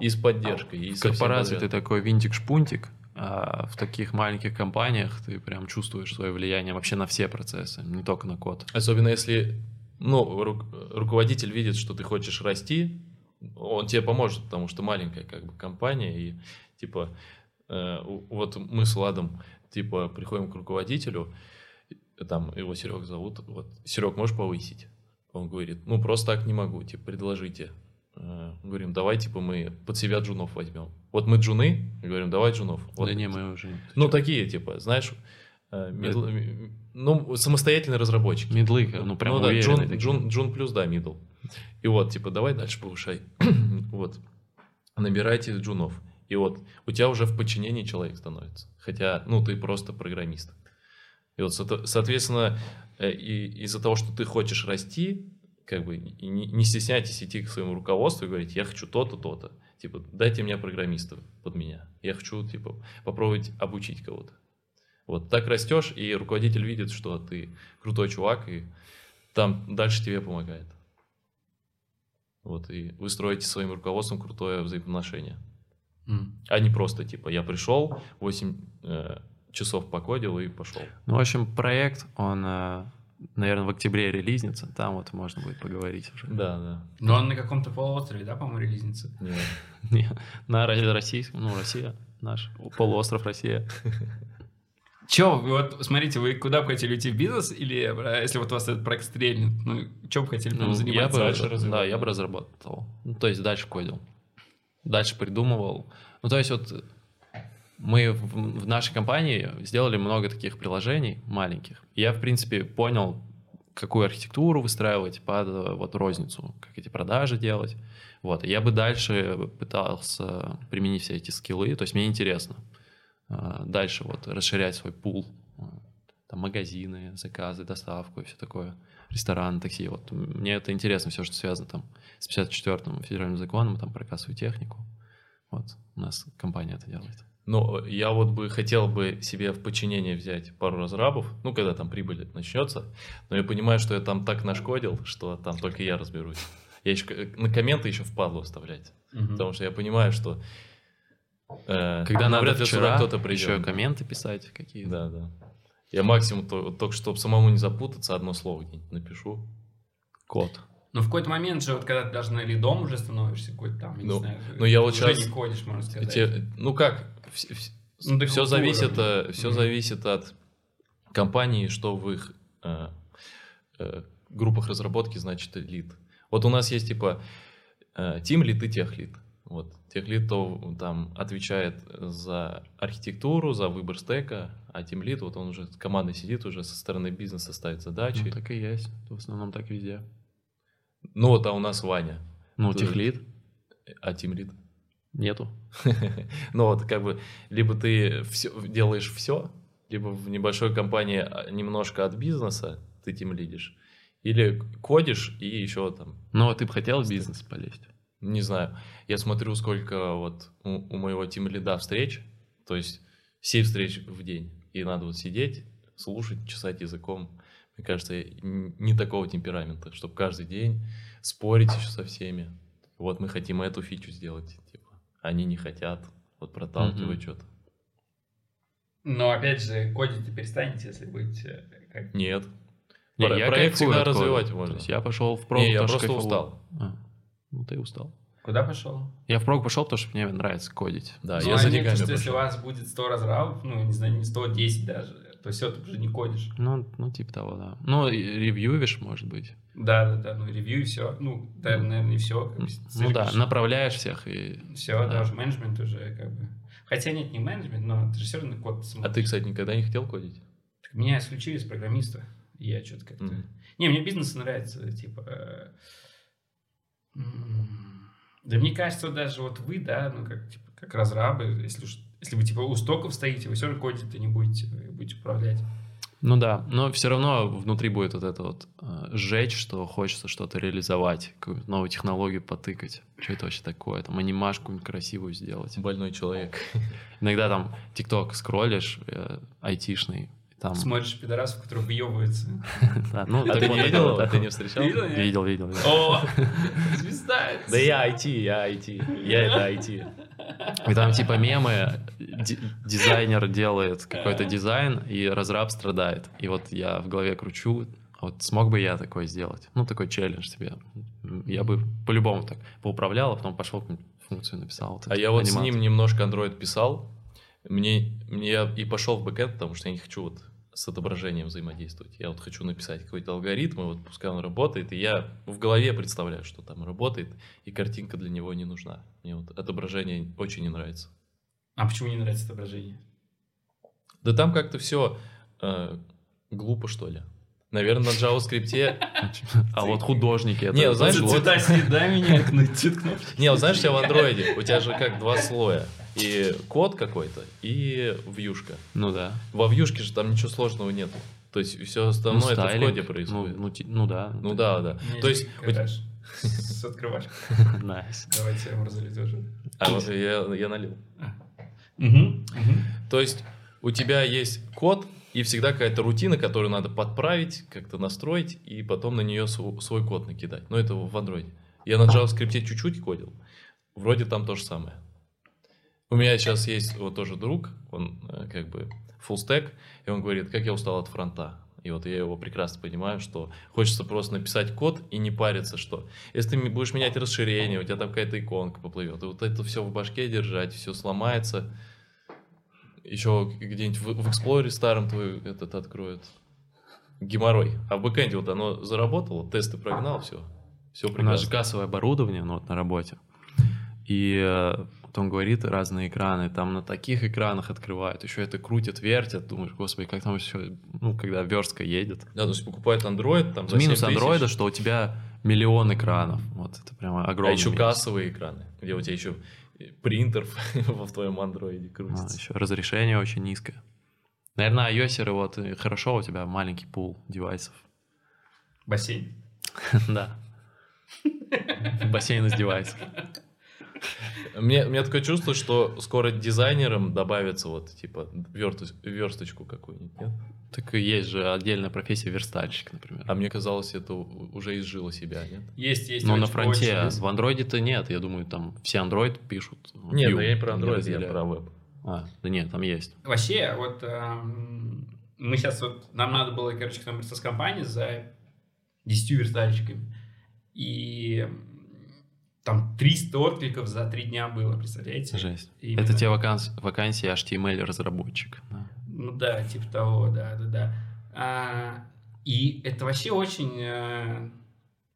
и с поддержкой, и В корпорации ты такой винтик-шпунтик, а в таких маленьких компаниях ты прям чувствуешь свое влияние вообще на все процессы, не только на код. Особенно если ну, ру- руководитель видит, что ты хочешь расти, он тебе поможет, потому что маленькая как бы компания, и типа э, вот мы с Владом типа приходим к руководителю, там его Серег зовут, вот, Серег, можешь повысить? Он говорит, ну просто так не могу, типа предложите. Э, Говорим, давай типа мы под себя джунов возьмем. Вот мы джуны, говорим, давай джунов. Вот да не, мы уже... ну, такие, типа, знаешь, э, мидл- м- ну, самостоятельные разработчики. Мидлы, ну прям ну, да, джун, такие. джун, джун плюс, да, мидл. И вот, типа, давай дальше повышай. вот. Набирайте джунов. И вот, у тебя уже в подчинении человек становится. Хотя, ну, ты просто программист. И вот, соот- соответственно, э, из-за того, что ты хочешь расти, как бы, не, не стесняйтесь идти к своему руководству и говорить, я хочу то-то, то-то. Типа, дайте мне программистов под меня. Я хочу, типа, попробовать обучить кого-то. Вот так растешь, и руководитель видит, что ты крутой чувак, и там дальше тебе помогает. Вот, и вы строите своим руководством крутое взаимоотношение. А не просто, типа, я пришел, 8 э, часов покодил и пошел. Ну, в общем, проект, он, наверное, в октябре релизнится. Там вот можно будет поговорить уже. Да, да. Но он на каком-то полуострове, да, по-моему, релизница? Нет. Не, На Ро- российском, ну, Россия, наш полуостров Россия. Че, вот смотрите, вы куда бы хотели уйти в бизнес, или э, если вот у вас этот проект стрельнет, ну, что бы хотели там Ну, я заниматься? бы, дальше да, я бы разработал. Ну, то есть дальше кодил. Дальше придумывал. Ну, то есть вот мы в, в нашей компании сделали много таких приложений маленьких. Я, в принципе, понял, какую архитектуру выстраивать под э, вот розницу, как эти продажи делать. Вот. Я бы дальше пытался применить все эти скиллы. То есть мне интересно э, дальше вот расширять свой пул. Э, Там магазины, заказы, доставку и все такое. Ресторан, такси. Вот мне это интересно, все, что связано там с 54-м федеральным законом, там про кассовую технику. Вот у нас компания это делает. Ну, я вот бы хотел бы себе в подчинение взять пару разрабов, ну, когда там прибыль начнется, но я понимаю, что я там так нашкодил, что там только я разберусь. Я еще к- на комменты еще впадло вставлять, Мгм. потому что я понимаю, что э, Когда навряд надо ли кто-то еще придет. комменты писать какие-то. Да, да. Я максимум то- только, чтобы самому не запутаться, одно слово где-нибудь напишу. Код. Ну, в какой-то момент же, вот когда ты даже на лидом уже становишься какой-то там, я не Ну, знаю, ну, я вот уже щас- не ходишь, можно сказать. Те- ну как, все, Ну, ты культура. зависит, все Мгм. зависит от компании, что в их э, э, группах разработки значит лид. Вот у нас есть типа тим лид и техлид. Вот. Техлид то там отвечает за архитектуру, за выбор стека, а тим лид вот он уже с командой сидит уже со стороны бизнеса ставит задачи. Ну, так и есть. В основном так везде. Ну вот, а у нас Ваня, Ну, Тоже- техлит а тим лид. нету. Ну вот, как бы, либо ты всё- делаешь все, либо в небольшой компании а, немножко от бизнеса ты тем лидишь, или кодишь и еще там, Но ты бы хотел в бизнес полезть? Не знаю, я смотрю, сколько вот у, у моего тим лида встреч, то есть 7 встреч в день, и надо вот сидеть, слушать, чесать языком. Мне кажется, я не такого темперамента, чтобы каждый день спорить еще со всеми. Вот мы хотим эту фичу сделать, типа, они не хотят, вот проталкивать Мгм. что-то. Но опять же, кодить перестанете, если будете как... Нет. Не, Про- я проект всегда развивать То можно. есть я пошел в прог, Не, я просто кайфовал. устал. А, ну ты устал. Куда пошел? Я в прог пошел, потому что мне нравится кодить. Да, Ну, я а за деньгами кажется, если у пошел. вас будет 100 разрабов, ну, не знаю, не 110 даже, то все, ты уже не кодишь. Ну, ну, типа того, да. Ну, и ревьювишь, может быть. Да, да, да, ну, ревью и все. Ну, да, Ну. наверное, не все. Ну да, направляешь всех и... Все, да. да, уже менеджмент уже как бы... Хотя нет, не менеджмент, но ты же все равно код А смотришь. ты, кстати, никогда не хотел кодить? Так Меня исключили с программиста. и Я что-то как-то... Мгм. Не, мне бизнес нравится, типа... э, Да мне кажется, даже вот вы, да, ну как, типа, как разрабы, если, уж- если вы типа у стоков стоите, вы все равно кодить-то не будете, вы будете управлять. Ну да, но все равно внутри будет вот это вот э, сжечь, что хочется что-то реализовать, какую-то новую технологию потыкать. Что это вообще такое? Там анимашку красивую сделать. Больной человек. Иногда там ТикТок скроллишь, э, айтишный, там... Смотришь пидорасов, которые выебываются. Да, ну, А ты это видел? ты не встречал? Видел? Видел. О, звезда! Да я IT, я IT. Я это IT. И там типа мемы, ди- дизайнер делает какой-то дизайн, и разраб страдает. И вот я в голове кручу, вот смог бы я такое сделать? Ну, такой челлендж себе. Я бы по-любому так поуправлял, а потом пошел функцию написал. вот А я вот с анимацию. ним немножко Android писал. Мне, мне я и пошел в бэкэнд, потому что я не хочу вот с отображением взаимодействовать. Я вот хочу написать какой-то алгоритм, и вот пускай он работает, и я в голове представляю, что там работает, и картинка для него не нужна. Мне вот отображение очень не нравится. А почему не нравится отображение? Да там как-то все глупо, что ли. Наверное, на JavaScript... А вот художники это... Не, знаешь. Цвета цвет кнопки. Не, вот знаешь, у тебя в андроиде, у тебя же как два слоя. И код какой-то, и вьюшка. Ну да. Во вьюшке же там ничего сложного нет. То есть все Ну, остальное это в коде происходит. Ну, ну, ти- ну да. Ну да, да. Меня То есть, гараж с открывашкой. Nice. Давайте я вам разолью тоже. а вот я, я налил. Мгм. То есть у тебя есть код, и всегда какая-то рутина, которую надо подправить, как-то настроить, и потом на нее свой, свой код накидать. Но это в Android. Я на JavaScript чуть-чуть кодил. Вроде там то же самое. У меня сейчас есть вот тоже друг, он э, как бы stack, и он говорит, как я устал от фронта. И вот я его прекрасно понимаю, что хочется просто написать код и не париться, что если ты будешь менять расширение, у тебя там какая-то иконка поплывет, и вот это все в башке держать, все сломается, еще где-нибудь в, в Explorer старом твой этот откроет. Геморрой. А в бэкэнде вот оно заработало, тесты прогнал, все. Все прекрасно. У нас же кассовое оборудование, ну вот на работе. И э, вот он говорит разные экраны, там на таких экранах открывают, еще это крутят, вертят, думаешь, господи, как там еще, ну, когда верстка едет. Да, то есть покупают Android, там за Минус Android, что у тебя миллион экранов, вот это прямо огромный. А еще минус. кассовые экраны, где у тебя еще принтер в твоем андроиде крутится. А, еще разрешение очень низкое. Наверное, iOS вот хорошо, у тебя маленький пул девайсов. Бассейн. Да. Бассейн из девайсов. Мне, у меня такое чувство, что скоро дизайнерам добавится вот, типа, версточ, версточку какую-нибудь, нет? Так и есть же отдельная профессия верстальщик, например. А мне казалось, это уже изжило себя, нет? Есть, есть. Но на фронте, очень... в андроиде-то нет, я думаю, там все андроид пишут. Нет, ну я не про андроид, я про веб. А, да нет, там есть. Вообще, вот эм, мы сейчас вот, нам надо было, короче, к нам с компании за 10 верстальщиками. И там 300 откликов за три дня было, представляете? Жесть. Именно. Это те вакансии, вакансии HTML-разработчик. Да. Ну да, типа того, да, да, да. А, и это вообще очень... А,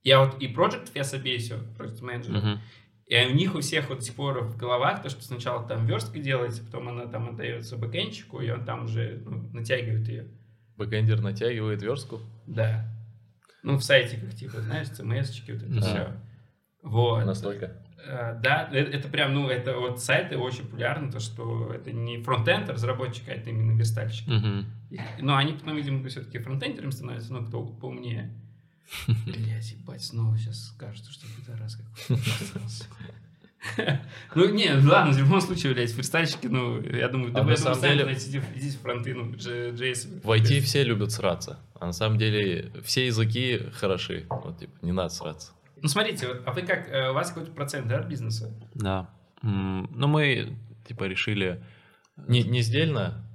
я вот и проект я собесил, проект менеджер, uh-huh. и у них у всех вот до сих пор в головах то, что сначала там верстка делается, потом она там отдается бэкэндчику, и он там уже ну, натягивает ее. Бэкэндер натягивает верстку? Да. Ну, в сайтиках, типа, знаешь, CMS-чики, вот это да. все. Вот. Настолько? Uh, да, это, это прям, ну, это вот сайты очень популярны, то, что это не frontend разработчик, а это именно верстальщик. Uh-huh. но они потом, видимо, все-таки фронтендерами становятся, ну, кто поумнее. Блять, ебать, снова сейчас скажут, что это раз какой Ну, не, ладно, в любом случае, блядь, фристайльщики, ну, я думаю, да на самом деле... Идите в фронты, ну, JS. В IT все любят сраться, а на самом деле все языки хороши, вот, типа, не надо сраться. Ну, смотрите, а вы как, э, у вас какой-то процент, да, от бизнеса? Да. Ну, мы, типа, решили... Не, не сдельно,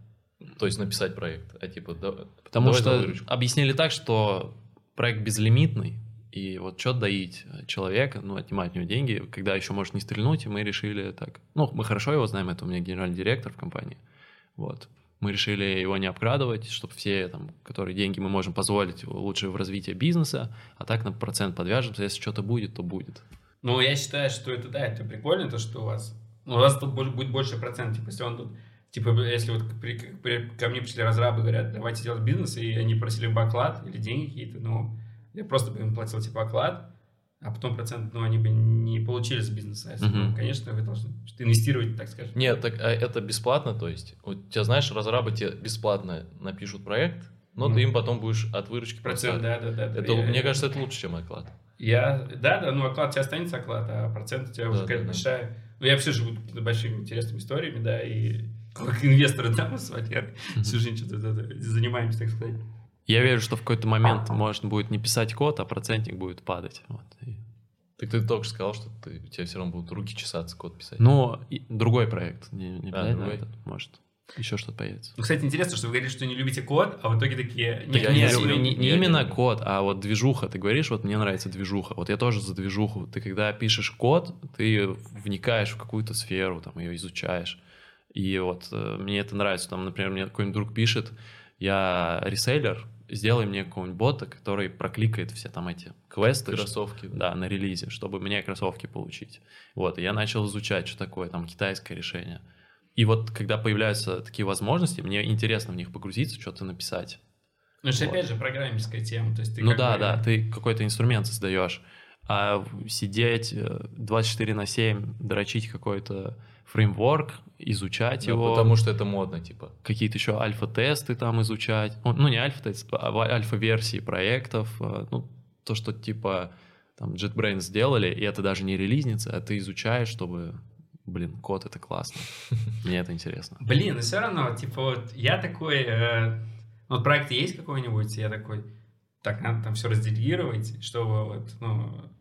то есть написать проект, а типа... Да, Потому что объяснили так, что проект безлимитный, и вот что доить человека, ну, отнимать у него деньги, когда еще может не стрельнуть, и мы решили так... Ну, мы хорошо его знаем, это у меня генеральный директор в компании, вот мы решили его не обкрадывать, чтобы все, там, которые деньги мы можем позволить лучше в развитии бизнеса, а так на процент подвяжемся, если что-то будет, то будет. Ну, я считаю, что это, да, это прикольно, то, что у вас, ну, у вас тут будет больше процент, типа, если он тут, типа, если вот при, при, ко мне пришли разрабы, говорят, давайте делать бизнес, и они просили бы оклад или деньги какие-то, ну, я просто бы им платил, типа, оклад, а потом процент, ну, они бы не получили с бизнеса. Если, uh-huh. ну, конечно, вы должны инвестировать, так скажем. Нет, так а это бесплатно, то есть, у тебя, знаешь, разрабы тебе бесплатно напишут проект, но uh-huh. ты им потом будешь от выручки процент. Да, да, да. Это, я, мне кажется, это лучше, чем оклад. Я, да, да, ну оклад у тебя останется оклад, а процент у тебя да, уже какая-то да, большая. Да. Ну, я вообще живу большими интересными историями, да, и как инвесторы, да, мы с Валерой всю жизнь что-то занимаемся, так сказать. Я верю, что в какой-то момент можно будет не писать код, а процентник будет падать. Вот. Так ты только что сказал, что ты, у тебя все равно будут руки чесаться код писать. Ну, другой проект, не, не а, другой? этот, может. Еще что-то появится. Ну, кстати, интересно, что вы говорите, что не любите код, а в итоге такие... Нет, я не, люблю, не, не именно люблю. код, а вот движуха. Ты говоришь, вот мне нравится движуха. Вот я тоже за движуху. Ты когда пишешь код, ты вникаешь в какую-то сферу, там ее изучаешь. И вот э, мне это нравится. Там, например, мне какой-нибудь друг пишет, я реселлер, сделай мне какого-нибудь бота, который прокликает все там эти квесты. Кроссовки. Да, на релизе, чтобы мне кроссовки получить. Вот, и я начал изучать, что такое там китайское решение. И вот, когда появляются такие возможности, мне интересно в них погрузиться, что-то написать. Ну, это вот. опять же программерская тема. То есть ты ну да, бы... да, ты какой-то инструмент создаешь. А сидеть 24 э, на 7, дрочить какой-то фреймворк, изучать да, его. Потому что это модно, типа. Какие-то еще альфа-тесты там изучать. Ну, не альфа-тесты, а альфа-версии проектов. А, ну, то, что типа там JetBrains сделали, и это даже не релизница, а ты изучаешь, чтобы блин, код это классно. Мне это интересно. Блин, но все равно, типа, вот я такой, э, вот проект есть какой-нибудь, я такой, так, надо там все разделировать, чтобы вот, ну,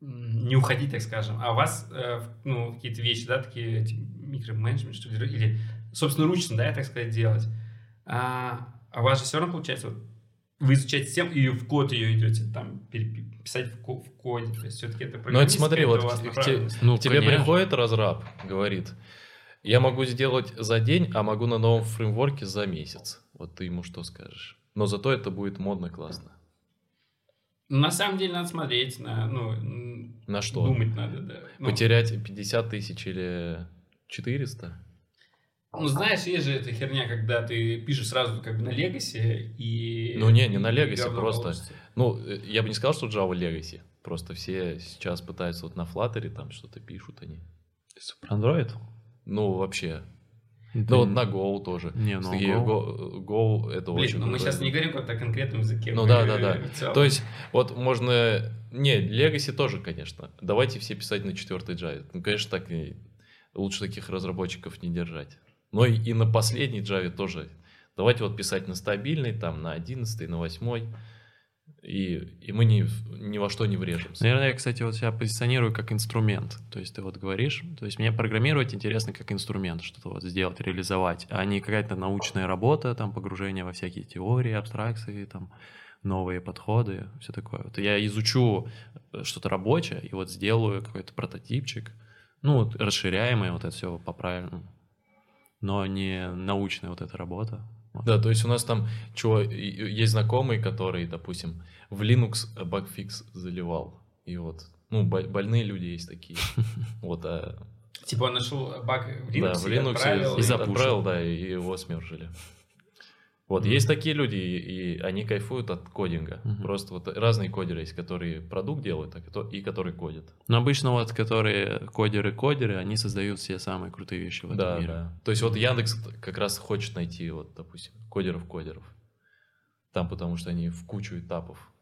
не уходить, так скажем. А у вас, э, ну, какие-то вещи, да, такие микроменеджмент, что ли, или, собственно, ручно, да, так сказать, делать. А, а у вас же все равно получается, вот, вы изучаете систему и в код ее идете там писать в, ко- в коде. То есть все-таки это Ну, это смотри, вот это у вас к- те-. Ну, К тебе конечно. приходит разраб, говорит, я могу сделать за день, а могу на новом фреймворке за месяц. Вот ты ему что скажешь? Но зато это будет модно, классно. На самом деле надо смотреть на, ну, На что? думать надо, да. Ну, Потерять 50 тысяч или 400? Ну, знаешь, есть же эта херня, когда ты пишешь сразу как бы на Legacy и... Ну, не, не на Legacy, просто. получится. Ну, э, я бы не сказал, что Java Legacy. Просто все сейчас пытаются вот на Flutter там что-то пишут они. Про Android? Ну, вообще. Да Ну, вот на Go тоже. Не, ну, Такие Go- Go, Go это Блин, очень ну мы сейчас не говорим как-то о конкретном языке. Ну да, да, да. То есть, вот можно... Не, Legacy тоже, конечно. Давайте все писать на четвертой Java. Ну, конечно, так и лучше таких разработчиков не держать. Но и, и на последней Java тоже. Давайте вот писать на стабильной, там, на 11 на 8 и, и мы ни, ни во что не врежемся. Наверное, я, кстати, вот себя позиционирую как инструмент. То есть ты вот говоришь, то есть мне программировать интересно как инструмент, что-то вот сделать, реализовать, а не какая-то научная работа, там погружение во всякие теории, абстракции, там новые подходы, все такое. Вот я изучу э, что-то рабочее и вот сделаю какой-то прототипчик, ну, вот расширяемый, вот это все по правильному, но не научная вот эта работа. Да, то есть у нас там чего, и- и есть знакомый, который, допустим, в Linux багфикс заливал. И вот, ну, бо- больные люди есть такие. Вот, а Типа он нашел баг в Linux, Да, в и Linux отправил, и запушил. отправил, да, и его смержили. Вот, Мгм. есть такие люди, и, и они кайфуют от кодинга. Мгм. Просто вот разные кодеры есть, которые продукт делают, а кото- и которые кодят. Но обычно вот, которые кодеры-кодеры, они создают все самые крутые вещи в этом Да, мире. да. То есть вот Яндекс как раз хочет найти, вот, допустим, кодеров-кодеров. Там потому что они в кучу этапов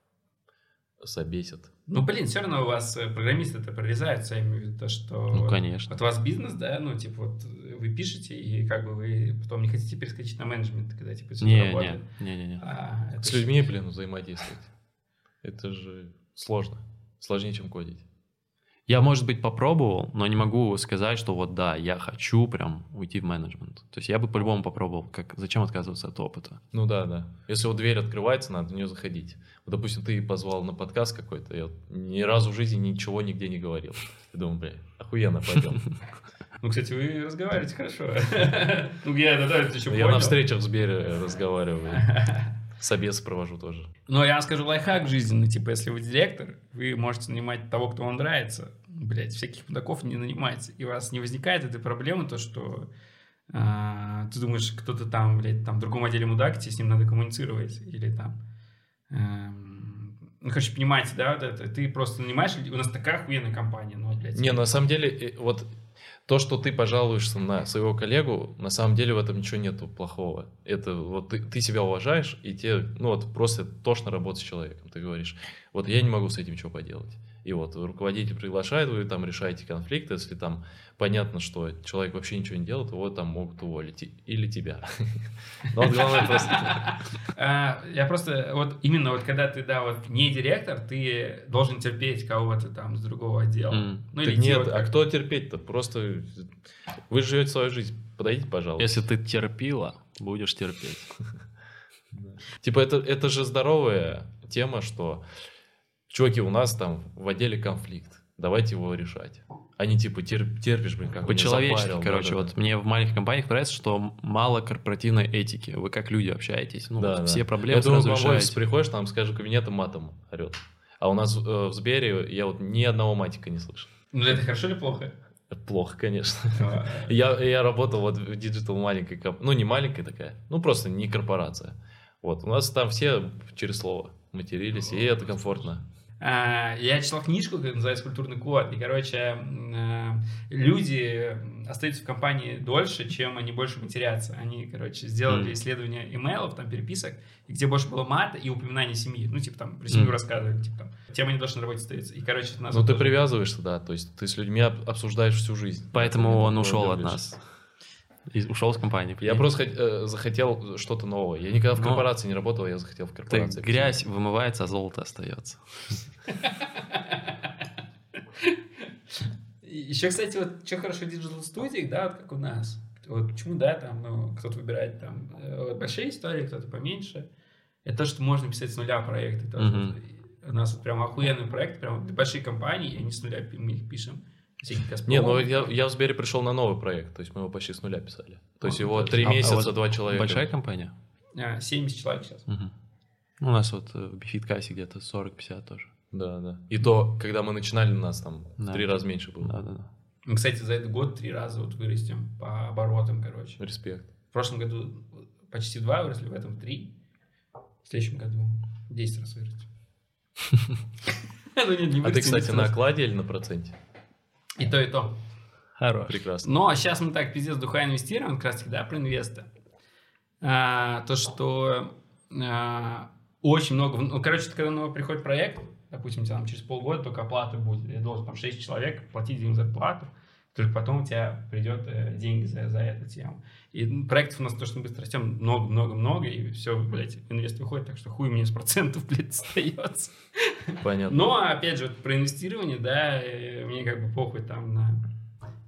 собесят. Ну, блин, все равно у вас э, программисты-то прорезаются, я имею в виду то, что... Ну, конечно. Вот у вас бизнес, да, ну, типа, вот э, вы пишете, и как бы вы потом не хотите перескочить на менеджмент, когда, типа, все Не, работает. не, не, не, не. А, это С людьми, блин, взаимодействовать. Это же сложно. Сложнее, чем кодить. Я, может быть, попробовал, но не могу сказать, что вот да, я хочу прям уйти в менеджмент. То есть я бы по-любому попробовал. Как, зачем отказываться от опыта? Ну да, да. Если вот дверь открывается, надо в нее заходить. Вот, допустим, ты позвал на подкаст какой-то, я вот ни разу в жизни ничего нигде не говорил. Я думаю, бля, охуенно, пойдем. Ну, кстати, вы разговариваете хорошо. Ну, я это еще Я на встречах в Сбере разговариваю. Собес провожу тоже. Но я вам скажу лайфхак жизненный, типа, если вы директор, вы можете нанимать того, кто вам нравится. Блять, всяких мудаков не нанимайте. И у вас не возникает этой проблемы, то, что а, ты думаешь, кто-то там, блядь, там в другом отделе мудак, тебе с ним надо коммуницировать. Или там... эм, ну, короче, понимаете, да, вот это. Ты просто нанимаешь. У нас такая охуенная компания, ну, блядь. Не, на самом деле, э, вот то, что ты пожалуешься на своего коллегу, на самом деле в этом ничего нету плохого. Это вот ты, ты себя уважаешь, и тебе, ну вот просто тошно работать с человеком. Ты говоришь, вот я не могу с этим ничего поделать. И вот руководитель приглашает, вы там решаете конфликт, если там понятно, что человек вообще ничего не делает, его там могут уволить. Или тебя. Но вот главное просто... А, я просто, вот именно вот когда ты, да, вот не директор, ты должен терпеть кого-то там с другого отдела. Ну, или нет, а кто терпеть-то? Просто вы живете свою жизнь. Подойдите, пожалуйста. Если ты терпила, будешь терпеть. Типа это, это же здоровая тема, что чуваки, у нас там в отделе конфликт, давайте его решать. Они типа тер- терпишь, блин, как меня По-человечески, запарил, короче, вот мне в маленьких компаниях нравится, что мало корпоративной этики. Вы как люди общаетесь. Ну, Да, вот да. все проблемы Я думаю, сразу по-моему, решаете. если приходишь, там с каждого кабинета матом орет. А у нас э, в Сбере я вот ни одного матика не слышал. Ну, это хорошо или плохо? Это плохо, конечно. А, Я, я работал вот в digital маленькой комп- ну не маленькая такая, ну просто не корпорация. Вот, у нас там все через слово матерились, и это комфортно. А, Я читал книжку, которая называется «Культурный код», и, короче, э, люди остаются в компании дольше, чем они больше матерятся. Они, короче, сделали Мгм. исследование имейлов, там, переписок, и где больше было мата и упоминания семьи. Ну, типа, там, про семью Мгм. рассказывали, типа, там, тем они должны на работе остаются. И, короче, это нас Ну, ты тоже- привязываешься, да, то есть ты с людьми об- обсуждаешь всю жизнь. Поэтому Это он ушел от нас. И ушел с компании. Я прикинь? просто хот- э, захотел что-то новое. Я никогда в Но- корпорации не работал, я захотел в Так корпорации. грязь вымывается, а золото остается. Еще, кстати, вот что хорошо в digital студиях, да, вот как у нас. Вот почему, да, там, ну, кто-то выбирает там э, вот большие истории, кто-то поменьше. Это то, что можно писать с нуля проекты. тоже. Мгм. У нас вот прям охуенный проект, прям для больших компаний, и они с нуля мы их пишем. Не, ну я, я в Сбере пришел на новый проект, то есть мы его почти с нуля писали. То есть А, его три А- а месяца, вот два человека. Большая компания? А, 70 человек сейчас. Мгм. У нас вот э, в Бифиткассе где-то 40-50 тоже. Да, да. И то, когда мы начинали, у нас там в Да. три раза меньше было. Да, да, да. Мы, кстати, за этот год три раза вот вырастем по оборотам, короче. Респект. В прошлом году почти два выросли, в этом три. В следующем году 10 раз вырастем. Ну, А ты, кстати, 10 на окладе или на проценте? И то, и то. Хорош. Прекрасно. Но сейчас мы так пиздец духа инвестируем, как раз таки, да, про инвеста. А, то, что а, очень много... Ну, короче, когда новый приходит проект, допустим, у тебя там через полгода только оплата будет. Я должен там 6 человек платить им зарплату, только потом у тебя придет э, деньги за, за эту тему. И проектов у нас то, что мы быстро растем, много-много-много, и все, блядь, инвест выходит, так что хуй мне с процентов, блядь, остается. Понятно. Но, опять же, вот про инвестирование, да, э, мне как бы похуй там на...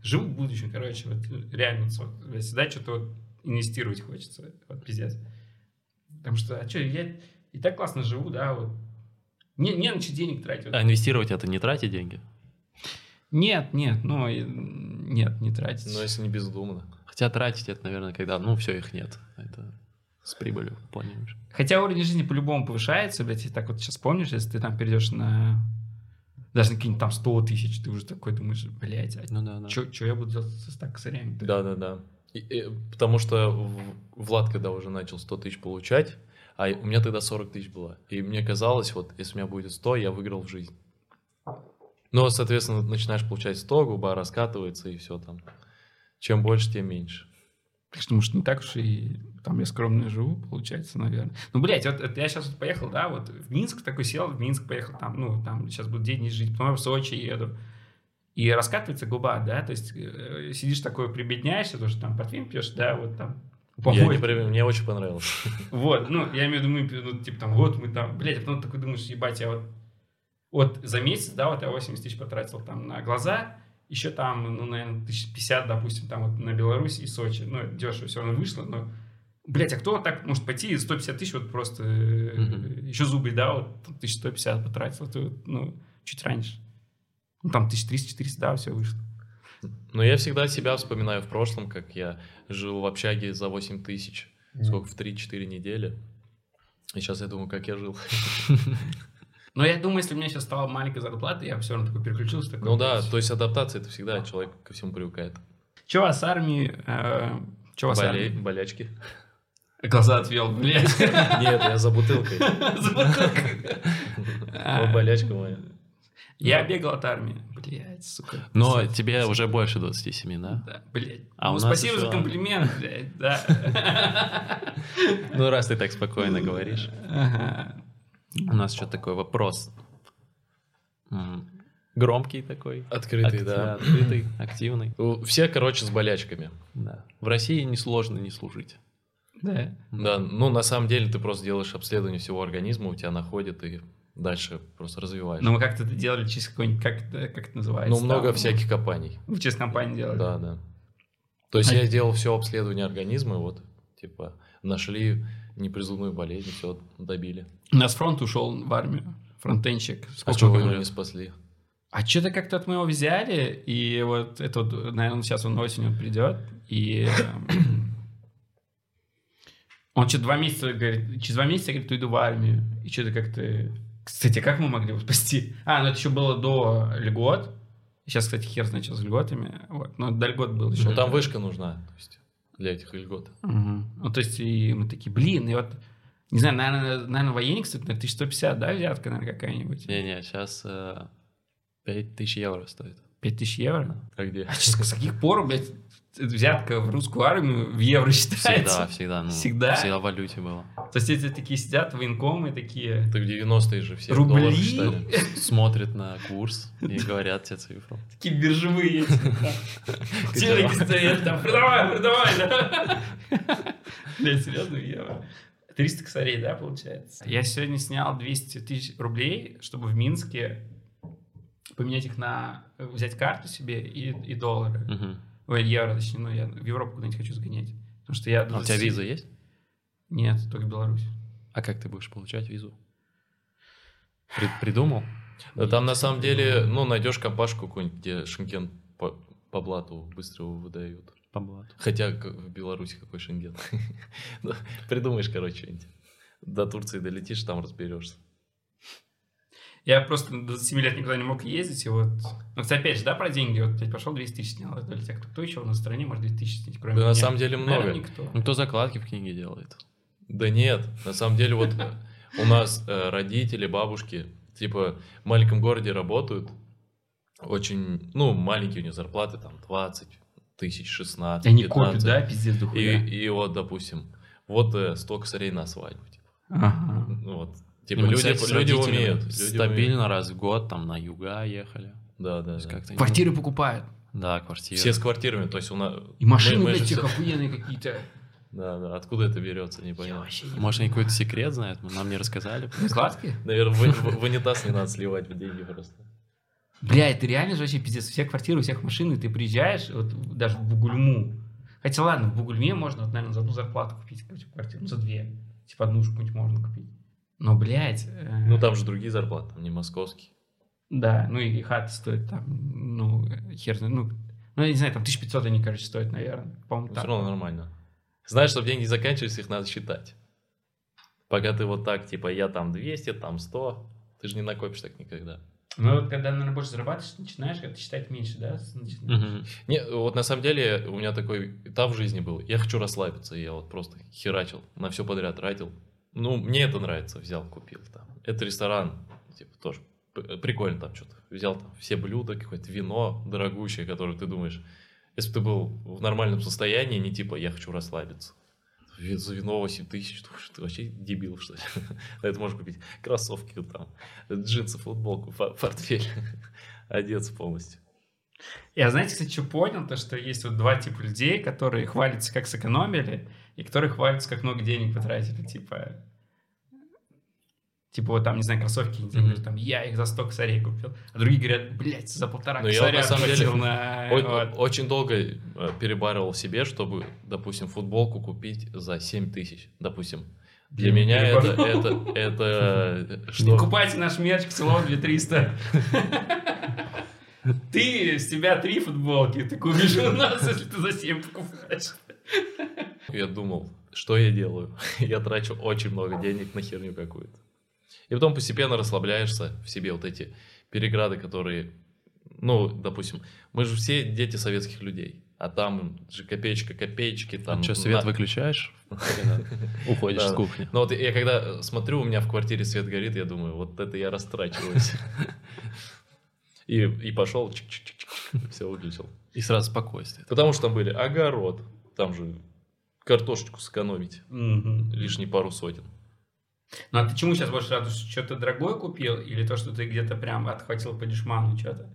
Живу в будущем, короче, вот реально, вот, всегда что-то вот инвестировать хочется, вот пиздец. Потому что, а что, я и так классно живу, да, вот. Не, не на что денег тратить. вот. А инвестировать это не тратить деньги? Нет, нет, ну, нет, не тратить. Но если не бездумно. Хотя тратить это, наверное, когда, ну, все, их нет. Это с прибылью планируешь. Хотя уровень жизни по-любому повышается, блядь, и так вот сейчас помнишь, если ты там перейдешь на даже на какие-нибудь там 100 тысяч, ты уже такой думаешь, блядь, а Ну да, да. что я буду делать со 100 косарями? Да, да, да. И- и- потому что Влад, когда уже начал 100 тысяч получать, а у меня тогда 40 тысяч было. И мне казалось, вот если у меня будет 100, я выиграл в жизнь. Но, соответственно, начинаешь получать 100, губа раскатывается и все там. Чем больше, тем меньше. Так что, не так уж и там я скромно живу, получается, наверное. Ну, блядь, вот, это я сейчас вот поехал, да, вот в Минск такой сел, в Минск поехал, там, ну, там сейчас буду день жить, потом я в Сочи еду. И раскатывается губа, да, то есть э, сидишь такой, прибедняешься, то, что там портвейн пьешь, да, вот там. Я помой. не при- мне очень понравилось. Вот, ну, я имею в виду, мы, ну, типа, там, вот мы там, блядь, а потом такой думаешь, ебать, я вот, вот за месяц, да, вот я 80 тысяч потратил там на глаза, еще там, ну, наверное, 1050, допустим, там вот на Беларусь и Сочи, ну, дешево все равно вышло, но, блядь, а кто так может пойти и 150 тысяч вот просто, Мгм. еще зубы, да, вот там 1150 потратил, вот, ну, чуть раньше. Ну, там 1300-400, да, все вышло. Но я всегда себя вспоминаю в прошлом, как я жил в общаге за 8 тысяч, сколько, в 3-4 недели. И сейчас я думаю, как я жил. Но я думаю, если у меня сейчас стала маленькая зарплата, я все равно такой переключился. Такой, Ну да, то есть адаптация это всегда человек ко всему привыкает. Че у вас с армией? Э, че у вас с Болей- армией? болячки. Глаза отвел, блядь. Нет, я за бутылкой. За бутылкой. Болячка моя. Я бегал от армии. Блядь, сука. Но тебе уже больше 27, да? Да, блядь. А у ну, нас спасибо еще- за комплимент, блядь, да. Ну, раз ты так спокойно говоришь. Ага. У нас еще такой вопрос. Громкий такой. Открытый, Акти- да. Открытый, активный. Все, короче, с болячками. Да. В России несложно не служить. Да. Да, ну на самом деле ты просто делаешь обследование всего организма, у тебя находит и дальше просто развиваешь. Но мы как-то это делали через какой-нибудь, как это, как это называется? Ну, много там, всяких компаний. Вы через компанию делали? Да, да. То есть А- я делал все обследование организма, и вот, типа, нашли непризывную болезнь, все добили. У нас фронт ушел в армию. Фронтенщик. А что вы его не спасли? А что-то как-то от мы его взяли, и вот это вот, наверное, сейчас он осенью придет, и эм, он что-то два месяца говорит, через два месяца, говорит, уйду в армию, и что-то как-то... Кстати, как мы могли его спасти? А, ну это еще было до льгот, сейчас, кстати, хер что с льготами, вот, но до льгот был еще. Ну, там вышка нужна, то есть, для этих льгот. Мгм. Ну, то есть, и мы такие, блин, и вот Не знаю, наверное, наверное военник стоит на 1150, да, взятка, наверное, какая-нибудь? Не-не, сейчас э, 5000 евро стоит. 5000 евро? А где? А с каких пор, блядь, взятка в русскую армию в евро считается? Всегда, всегда. Ну, Всегда? Всегда в валюте было. То есть эти такие сидят, военкомы такие... Так в 90-е же все Рубли? считали. Смотрят на курс и говорят тебе цифру. Такие биржевые эти. да. Телеки стоят там, продавай, продавай, да. Блядь, серьезно, евро. 300 косарей, да, получается? Я сегодня снял 200 тысяч рублей, чтобы в Минске поменять их на... Взять карту себе и, и доллары. Мгм. Ой, евро, точнее, ну, я в Европу куда-нибудь хочу сгонять. Потому что я... А у тебя виза есть? Нет, только Беларусь. А как ты будешь получать визу? При- придумал? Да там на самом деле, ну, найдешь компашку какую-нибудь, где Шенген по, по блату быстро выдают. По блату. Хотя в Беларуси какой Шенген. Ну, Придумаешь, короче, что-нибудь. До Турции долетишь, там разберешься. Я просто до 27 лет никуда не мог ездить, и вот... Ну, кстати, опять же, да, про деньги, вот, блядь, пошел 200 тысяч снял, это для тех, кто, кто еще на стороне может 200 тысяч снять, кроме Да на меня? самом деле Наверное, много. никто. Ну, кто закладки в книге делает? Да нет, на самом деле вот э, у нас э, родители, бабушки, типа в маленьком городе работают, очень, ну, маленькие у них зарплаты, там 20 тысяч, 16, Они 15. копят, да, пиздец И, дохуя. и вот, допустим, вот э, 100 косарей на свадьбу. Типа. Ага. Ну, вот. Типа Мы, люди, кстати, люди умеют. люди Стабильно умеют. раз в год там на юга ехали. Да, да, То есть да. как-то не- Квартиры покупают. Да, квартиры. Все с квартирами, то есть у нас... И машины, мы- мы блядь, все- охуенные какие-то. Да, да, откуда это берется, не Может, они какой-то секрет знают, нам не рассказали. Закладки? Наверное, в, в- в унитаз не надо сливать в деньги просто. Бля, это реально же вообще пиздец. У всех квартиры, у всех машины, ты приезжаешь, вот даже в Бугульму. Хотя ладно, в Бугульме можно, вот, наверное, за одну зарплату купить какую-то квартиру, ну, за две. Типа одну какую-нибудь можно купить. Но, блядь... э, Ну там же другие зарплаты, там не московские. Да, ну и хата стоит там, ну, хер ну, ну, я не знаю, там 1500 они, короче, стоят, наверное. По-моему, Все так. равно нормально. Знаешь, чтобы деньги заканчивались, их надо считать. Пока ты вот так, типа, я там 200, там 100, ты же не накопишь так никогда. Ну, вот когда, наверное, больше зарабатываешь, начинаешь как-то считать меньше, да? начинаешь? Мгм. Не, вот на самом деле у меня такой этап в жизни был. Я хочу расслабиться, и я вот просто херачил, на все подряд тратил. Ну, мне это нравится, взял, купил там. Это ресторан, типа, тоже прикольно там что-то. Взял там все блюда, какое-то вино дорогущее, которое ты думаешь, если бы ты был в нормальном состоянии, не типа, я хочу расслабиться. За вино 8 тысяч, ты вообще дебил, что ли? На это можешь купить кроссовки там, джинсы, футболку, портфель, одеться полностью. Я, знаете, кстати, что понял? То, что есть вот два типа людей, которые хвалятся, как сэкономили, и которые хвалятся, как много денег потратили. Типа, типа вот там, не знаю, кроссовки, не Мгм. там, я их за 100 косарей купил. А другие говорят, блядь, за полтора Ну, я косаря на самом деле на... О- вот». Очень долго э, перебарывал себе, чтобы, допустим, футболку купить за 7 тысяч, допустим. Для Блин, меня это, это, это, Не что... купайте наш мерч к Целон 2300. Ты с тебя три футболки, ты купишь у нас, если ты за 7 покупаешь. Я думал, что я делаю? Я трачу очень много денег на херню какую-то. И потом постепенно расслабляешься в себе вот эти переграды, которые... Ну, допустим, мы же все дети советских людей. А там же копеечка копеечки. Там что, свет на- выключаешь? Уходишь с кухни. Ну вот я когда смотрю, у меня в квартире свет горит, я думаю, вот это я растрачиваюсь. И, и пошел, все выключил. И сразу спокойствие. Потому что там были огород, там же картошечку сэкономить, лишние пару сотен. Ну а ты чему сейчас больше радуешься? Что-то дорогое купил или то, что ты где-то прям отхватил по дешману что-то?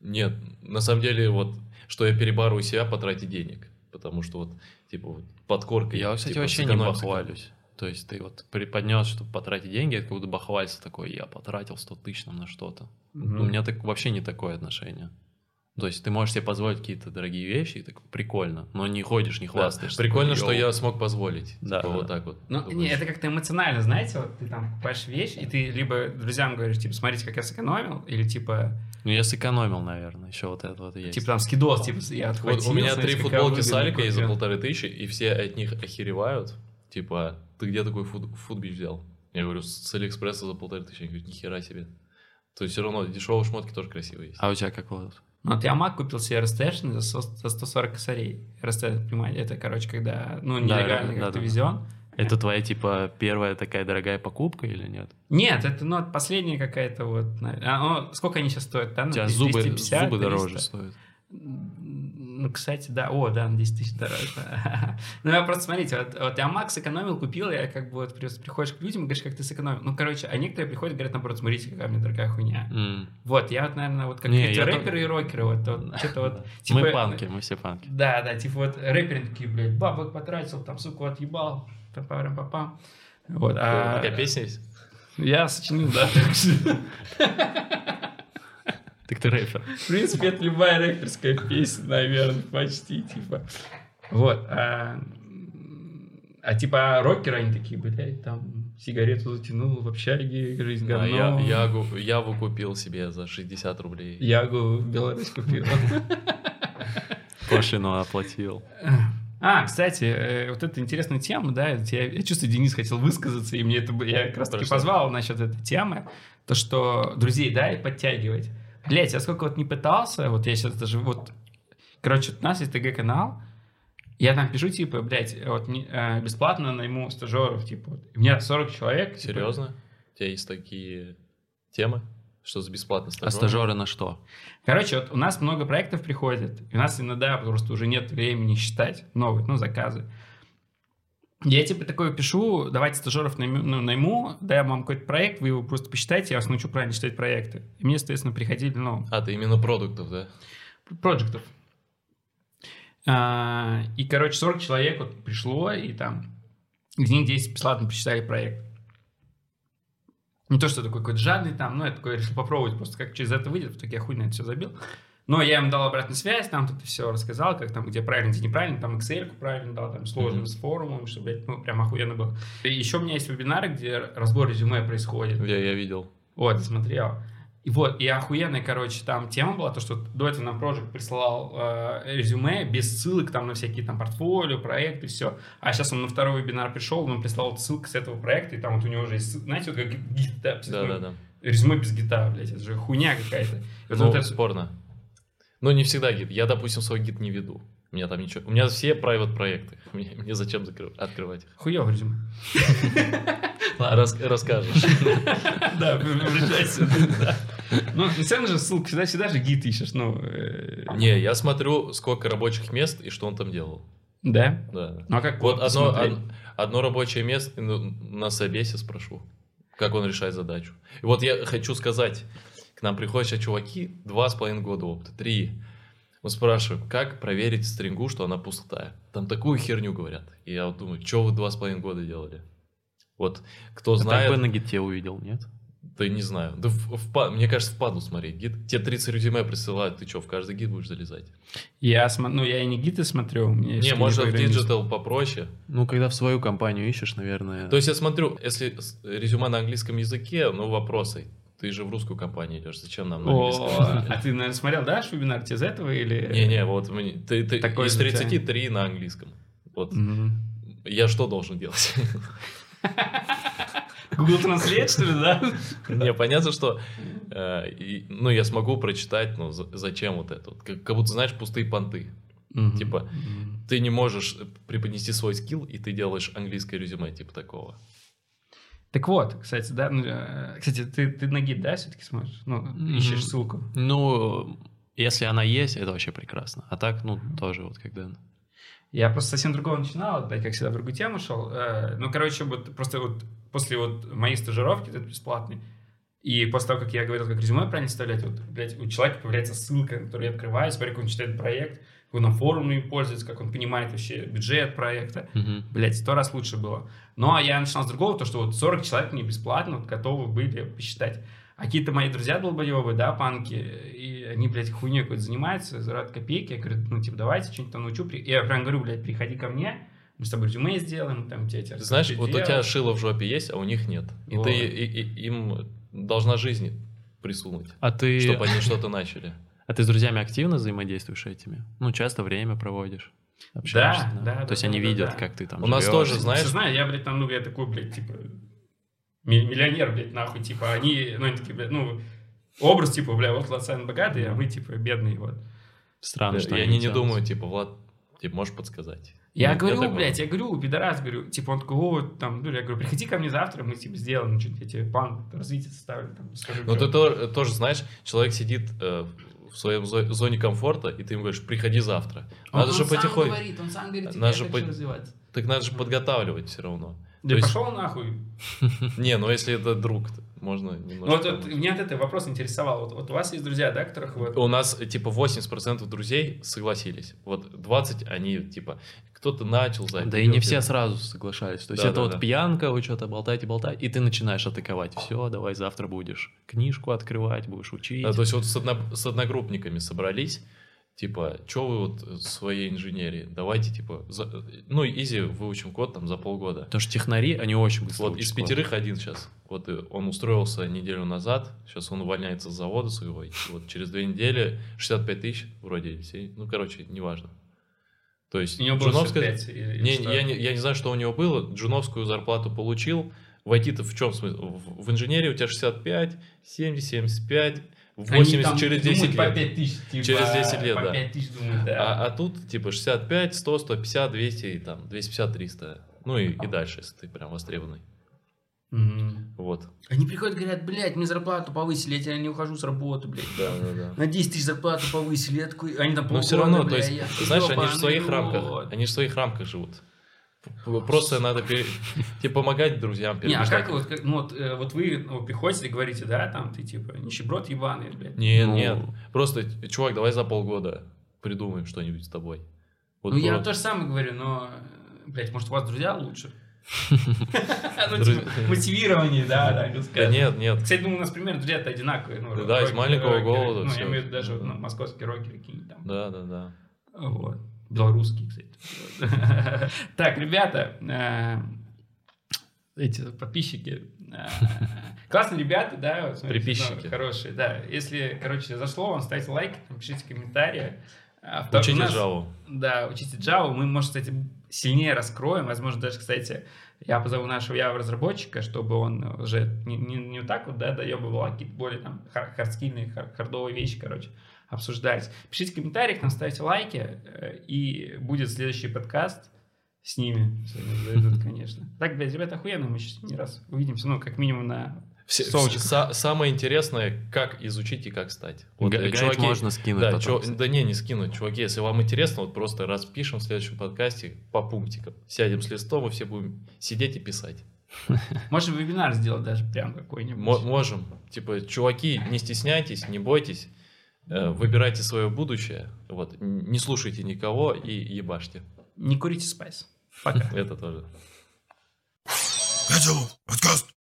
Нет, на самом деле вот, что я перебарываю себя потратить денег. Потому что вот, типа, вот подкорка. Я, кстати, типа, вообще не бахвалюсь. То есть ты вот преподнес, чтобы потратить деньги, это как будто бахвалься такой, я потратил 100 тысяч там на что-то. Мгм. У меня так вообще не такое отношение. То есть ты можешь себе позволить какие-то дорогие вещи, и так прикольно, но не ходишь, не Да, хвастаешься. Прикольно, такой, что я смог позволить. Да, Типа, да, вот да. так вот. Ну, не, это как-то эмоционально, знаете, вот ты там покупаешь вещь, и ты либо друзьям говоришь, типа, смотрите, как я сэкономил, или типа, Ну, я сэкономил, наверное, еще вот это вот есть. типа там скидос, типа, я Вот отхватил. у меня смотрите, три футболки с Аликой за полторы тысячи, и все от них охеревают. Типа, ты где такой фут, футбич взял? Я говорю, с Алиэкспресса за полторы тысячи. Они говорят, нихера себе. То есть все равно дешевые шмотки тоже красивые есть. А у тебя как вот? Ну, вот я Mac купил себе RST за, со- за 140 косарей. RST, понимаете, это, короче, когда, ну, Да, нелегально да, как-то да. везен. Это твоя, типа, первая такая дорогая покупка или нет? Нет, это, ну, последняя какая-то вот... а, ну, сколько они сейчас стоят, да? У Ну, тебя 200, зубы, 250, зубы 300? дороже стоят. Ну, кстати, да. О, да, на 10 тысяч дороже. Ну, я просто, смотрите, вот, вот я Макс сэкономил, купил, я как бы вот приходишь к людям и говоришь, как ты сэкономил. Ну, короче, а некоторые приходят и говорят, наоборот, смотрите, какая у меня дорогая хуйня. Вот, я вот, наверное, вот как Не, эти рэперы и рокеры, вот, вот что-то вот... типа- Мы панки, мы все панки. Да, да, типа вот рэперы такие, блядь, бабок потратил, там, суку, отъебал, папарам папам Вот, а... У тебя песня есть? Я сочинил, да. Так ты рэпер. В принципе, это любая рэперская песня, наверное, почти, типа. Вот. А, а типа рокеры, они такие, блядь, там сигарету затянул в общаге, жизнь А говно. я, ягу, яву купил себе за 60 рублей. Ягу в Беларусь купил. Пошлину оплатил. А, кстати, э, вот эта интересная тема, да, это я, я чувствую, Денис хотел высказаться, и мне это, я как раз таки позвал насчет этой темы, то, что друзей, да, и подтягивать. Блять, я сколько вот не пытался, вот я сейчас даже вот, короче, у нас есть ТГ-канал, я там пишу, типа, блядь, вот не- э, бесплатно найму стажеров, типа, у меня 40 человек. типа, Серьезно? У тебя есть такие темы? Что за бесплатно А стажер? стажеры на что? Короче, вот у нас много проектов приходит, и у нас иногда просто уже нет времени считать новые, ну, заказы. Я типа такое пишу, давайте стажеров найму, ну, найму, дай вам какой-то проект, вы его просто посчитайте, я вас научу правильно считать проекты. И мне, соответственно, приходили, ну, А, ты именно продуктов, да? проектов. А, и, короче, 40 человек вот пришло, и там из них 10 бесплатно посчитали проект. Не то, что такой какой-то жадный там, но я такой решил попробовать просто, как через это выйдет, в итоге я хуй на это все забил. Но я им дал обратную связь, там тут все рассказал, как там, где правильно, где неправильно, там Excel правильно дал, там сложно Мгм. с форумом, чтобы, блядь, ну, прям охуенно было. И еще у меня есть вебинары, где разбор резюме происходит. Я, я видел. Вот, смотрел. И вот, и охуенная, короче, там тема была, то, что до этого нам Project присылал э, резюме без ссылок там на всякие там портфолио, проекты, все. А сейчас он на второй вебинар пришел, он прислал ссылку с этого проекта, и там вот у него уже есть, знаете, вот как гид, да, Да, да, да. резюме без гита, блядь, это же хуйня какая-то. И вот Ну, вот это- спорно. Ну, не всегда гид. Я, допустим, свой гид не веду. У меня там ничего. У меня все private проекты. Мне, мне зачем закры- открывать их? Хуёво резюме. Рас- расскажешь. Да, да. Ну, все же ссылку, всегда, всегда же гид ищешь, ну. э, Не, я смотрю, сколько рабочих мест и что он там делал. Да? Да. Ну, а как Вот одно, одно рабочее место ну, на собесе спрошу, как он решает задачу. И вот я хочу сказать, к нам приходят сейчас чуваки, два с половиной года опыта, три. Мы спрашиваем, как проверить стрингу, что она пустая. Там такую херню говорят. И я вот думаю, что вы два с половиной года делали? Вот, кто А так знает, бы на git е увидел, нет? да не знаю. Да в- в мне кажется, впадлу смотреть. Git, тебе 30 резюме присылают, ты что, в каждый git будешь залезать? Я смо- ну, я и не git ы смотрю. у меня не, может, в digital попроще. Ну, когда в свою компанию ищешь, наверное... То есть я смотрю, если резюме на английском языке, ну вопросы. Ты же в русскую компанию идешь, зачем нам на английском а ты, наверное, смотрел, да, вебинар тебе из этого или... Не-не, вот мне- ты, ты Такой из же у тебя. 33 на английском. Вот я что должен делать? Google Translate, что ли, да? Мне понятно, что э, и- ну я смогу прочитать, но за- зачем вот это? Вот Как как будто, знаешь, пустые понты. Мгм. Типа, Мгм. Ты не можешь преподнести свой скилл, и ты делаешь английское резюме, типа такого. Так вот, кстати, да, ну, э, кстати, ты, ты на гид, да, все-таки смотришь? Ну, ищешь ссылку. Ну, если она есть, это вообще прекрасно. А так, ну, тоже вот когда... Я просто совсем другого начинал, да, как всегда, в другую тему шел. Э, Ну, короче, вот просто вот после вот моей стажировки, это бесплатный, и после того, как я говорил, как резюме правильно вставлять, вот, блядь, у человека появляется ссылка, которую я открываю, смотрю, как он читает проект, как он на форуме пользуется, как он понимает вообще бюджет проекта. Мгм. Блять, сто раз лучше было. Но я начинал с другого, то, что вот 40 человек мне бесплатно вот готовы были посчитать. А какие-то мои друзья долбоебы, да, панки, и они, блядь, хуйней какой-то занимаются, зарад копейки. Я говорю, ну, типа, давайте что-нибудь там научу. Я прям говорю, блядь, приходи ко мне, мы с тобой резюме сделаем, там, тебе Ты знаешь, вот у делать. тебя шило в жопе есть, а у них нет. И Вот. ты и- и- им должна жизнь присунуть, А ты... чтобы они что-то начали. А ты с друзьями активно взаимодействуешь этими? Ну, часто время проводишь? Общаешься, да, да, То есть да, они да, видят, да. как ты там У нас живешь. тоже, Ты знаешь- знаю, я, блядь, там, ну, я такой, блядь, типа, ми- миллионер, блядь, нахуй, типа, они, ну, они такие, блядь, ну, образ, типа, бля, вот Лацан богатый, а мы, типа, бедные, вот. Странно, Да, что и они не думают, типа, Влад, типа, можешь подсказать. Я Ну, говорю, так блядь, я говорю, пидорас, говорю, типа, он такой, о, там, ну, я говорю, приходи ко мне завтра, мы, типа, сделаем что-нибудь, я тебе план развития составлю, там, скажу, Ну, чё». ты то- тоже знаешь, человек сидит э, в своем зо- зоне комфорта, и ты ему говоришь, приходи завтра. Он- Надо он же потихоньку. говорит, он сам говорит, Надо я же хочу по- развиваться. Так надо же подготавливать все равно. Да есть- пошел нахуй. Не, ну если это друг, можно Ну, немножко... вот, вот меня этот вопрос интересовал. Вот, вот у вас есть друзья, да, которых вы... У нас типа 80% друзей согласились. Вот 20 они типа кто-то начал за Да и не все сразу соглашались. То есть Да, это да, вот да. пьянка, вы что-то болтаете, болтаете, и ты начинаешь атаковать. Все, давай завтра будешь книжку открывать, будешь учить. Да, то есть вот с, одно- с одногруппниками собрались, типа, что вы вот в своей инженерии, давайте, типа, за- ну, изи выучим код там за полгода. Потому что технари, они очень быстро Вот из учат код. пятерых один сейчас. Вот э, он устроился неделю назад, сейчас он увольняется с завода своего. и вот через две недели 65 тысяч вроде, ну, короче, неважно. То есть У него было джуновская- 65 или Не, что? я, не, я не знаю, что у него было. Джуновскую зарплату получил. Войти-то в чем смысл? В, в инженерии у тебя 65, 70, 75, 80 Они там через думают 10 по лет. 5 тысяч, типа, Через 10 лет, да. 5 тысяч думают, да. А, а тут типа 65, 100, 150, 200, и там 250, 300. Ну и, и дальше, если ты прям востребованный. Мгм. Вот. Они приходят и говорят, блядь, мне зарплату повысили, я не ухожу с работы, блядь. Да, да, да. На 10 тысяч зарплату повысили, я такой, они там Но все полгода, равно, то бля, есть, я знаешь, они же в «Ёбаный своих рот». рамках, они же в своих рамках живут. Просто надо пере- тебе помогать друзьям, Не, а как вот, как- ну вот, э, вот вы ну, приходите и говорите, да, там, ты типа нищеброд ебаный, блядь. Нет, Ну. нет. Просто, чувак, давай за полгода придумаем что-нибудь с тобой. Вот ну, я про- то же самое говорю, но, блядь, может, у вас друзья лучше? Ну, Друзья. типа, мотивирование, да, да, сказать. нет, нет. Кстати, думаю, у нас примерно друзья-то одинаковые. Ну, Да, из маленького голода Ну, я имею в виду даже ну, московские рокеры какие-нибудь там. Да, да, да. Вот. Белорусские, кстати. Так, ребята, э, эти подписчики. э, Классные ребята, да, Приписчики. ну, хорошие, да. Если, короче, зашло вам, ставьте лайк, пишите комментарии. А Учите Java. Да, учите Java. Мы, может, кстати, сильнее раскроем. Возможно, даже, кстати, я позову нашего Java-разработчика, чтобы он уже не, не, не вот так вот, да, доебывал, а какие-то более там хар- хардскильные, хар- хардовые вещи, короче, обсуждать. Пишите в комментариях, нам ставьте лайки, э, и будет следующий подкаст с ними. Зайдут, конечно. Так, блядь, ребята, охуенно, мы сейчас не раз увидимся, ну, как минимум на Все- са- самое интересное, как изучить и как стать. Вот, э, гайд можно скинуть Да, потом, кстати. да не, не скинуть, чуваки, если вам интересно, вот просто распишем в следующем подкасте по пунктикам. Сядем с листом и все будем сидеть и писать. Можем вебинар сделать даже прям какой-нибудь. Мо- можем. Типа, чуваки, не стесняйтесь, не бойтесь, э, выбирайте свое будущее, вот, не слушайте никого и ебашьте. Не курите спайс. Пока. Это тоже. Подкаст.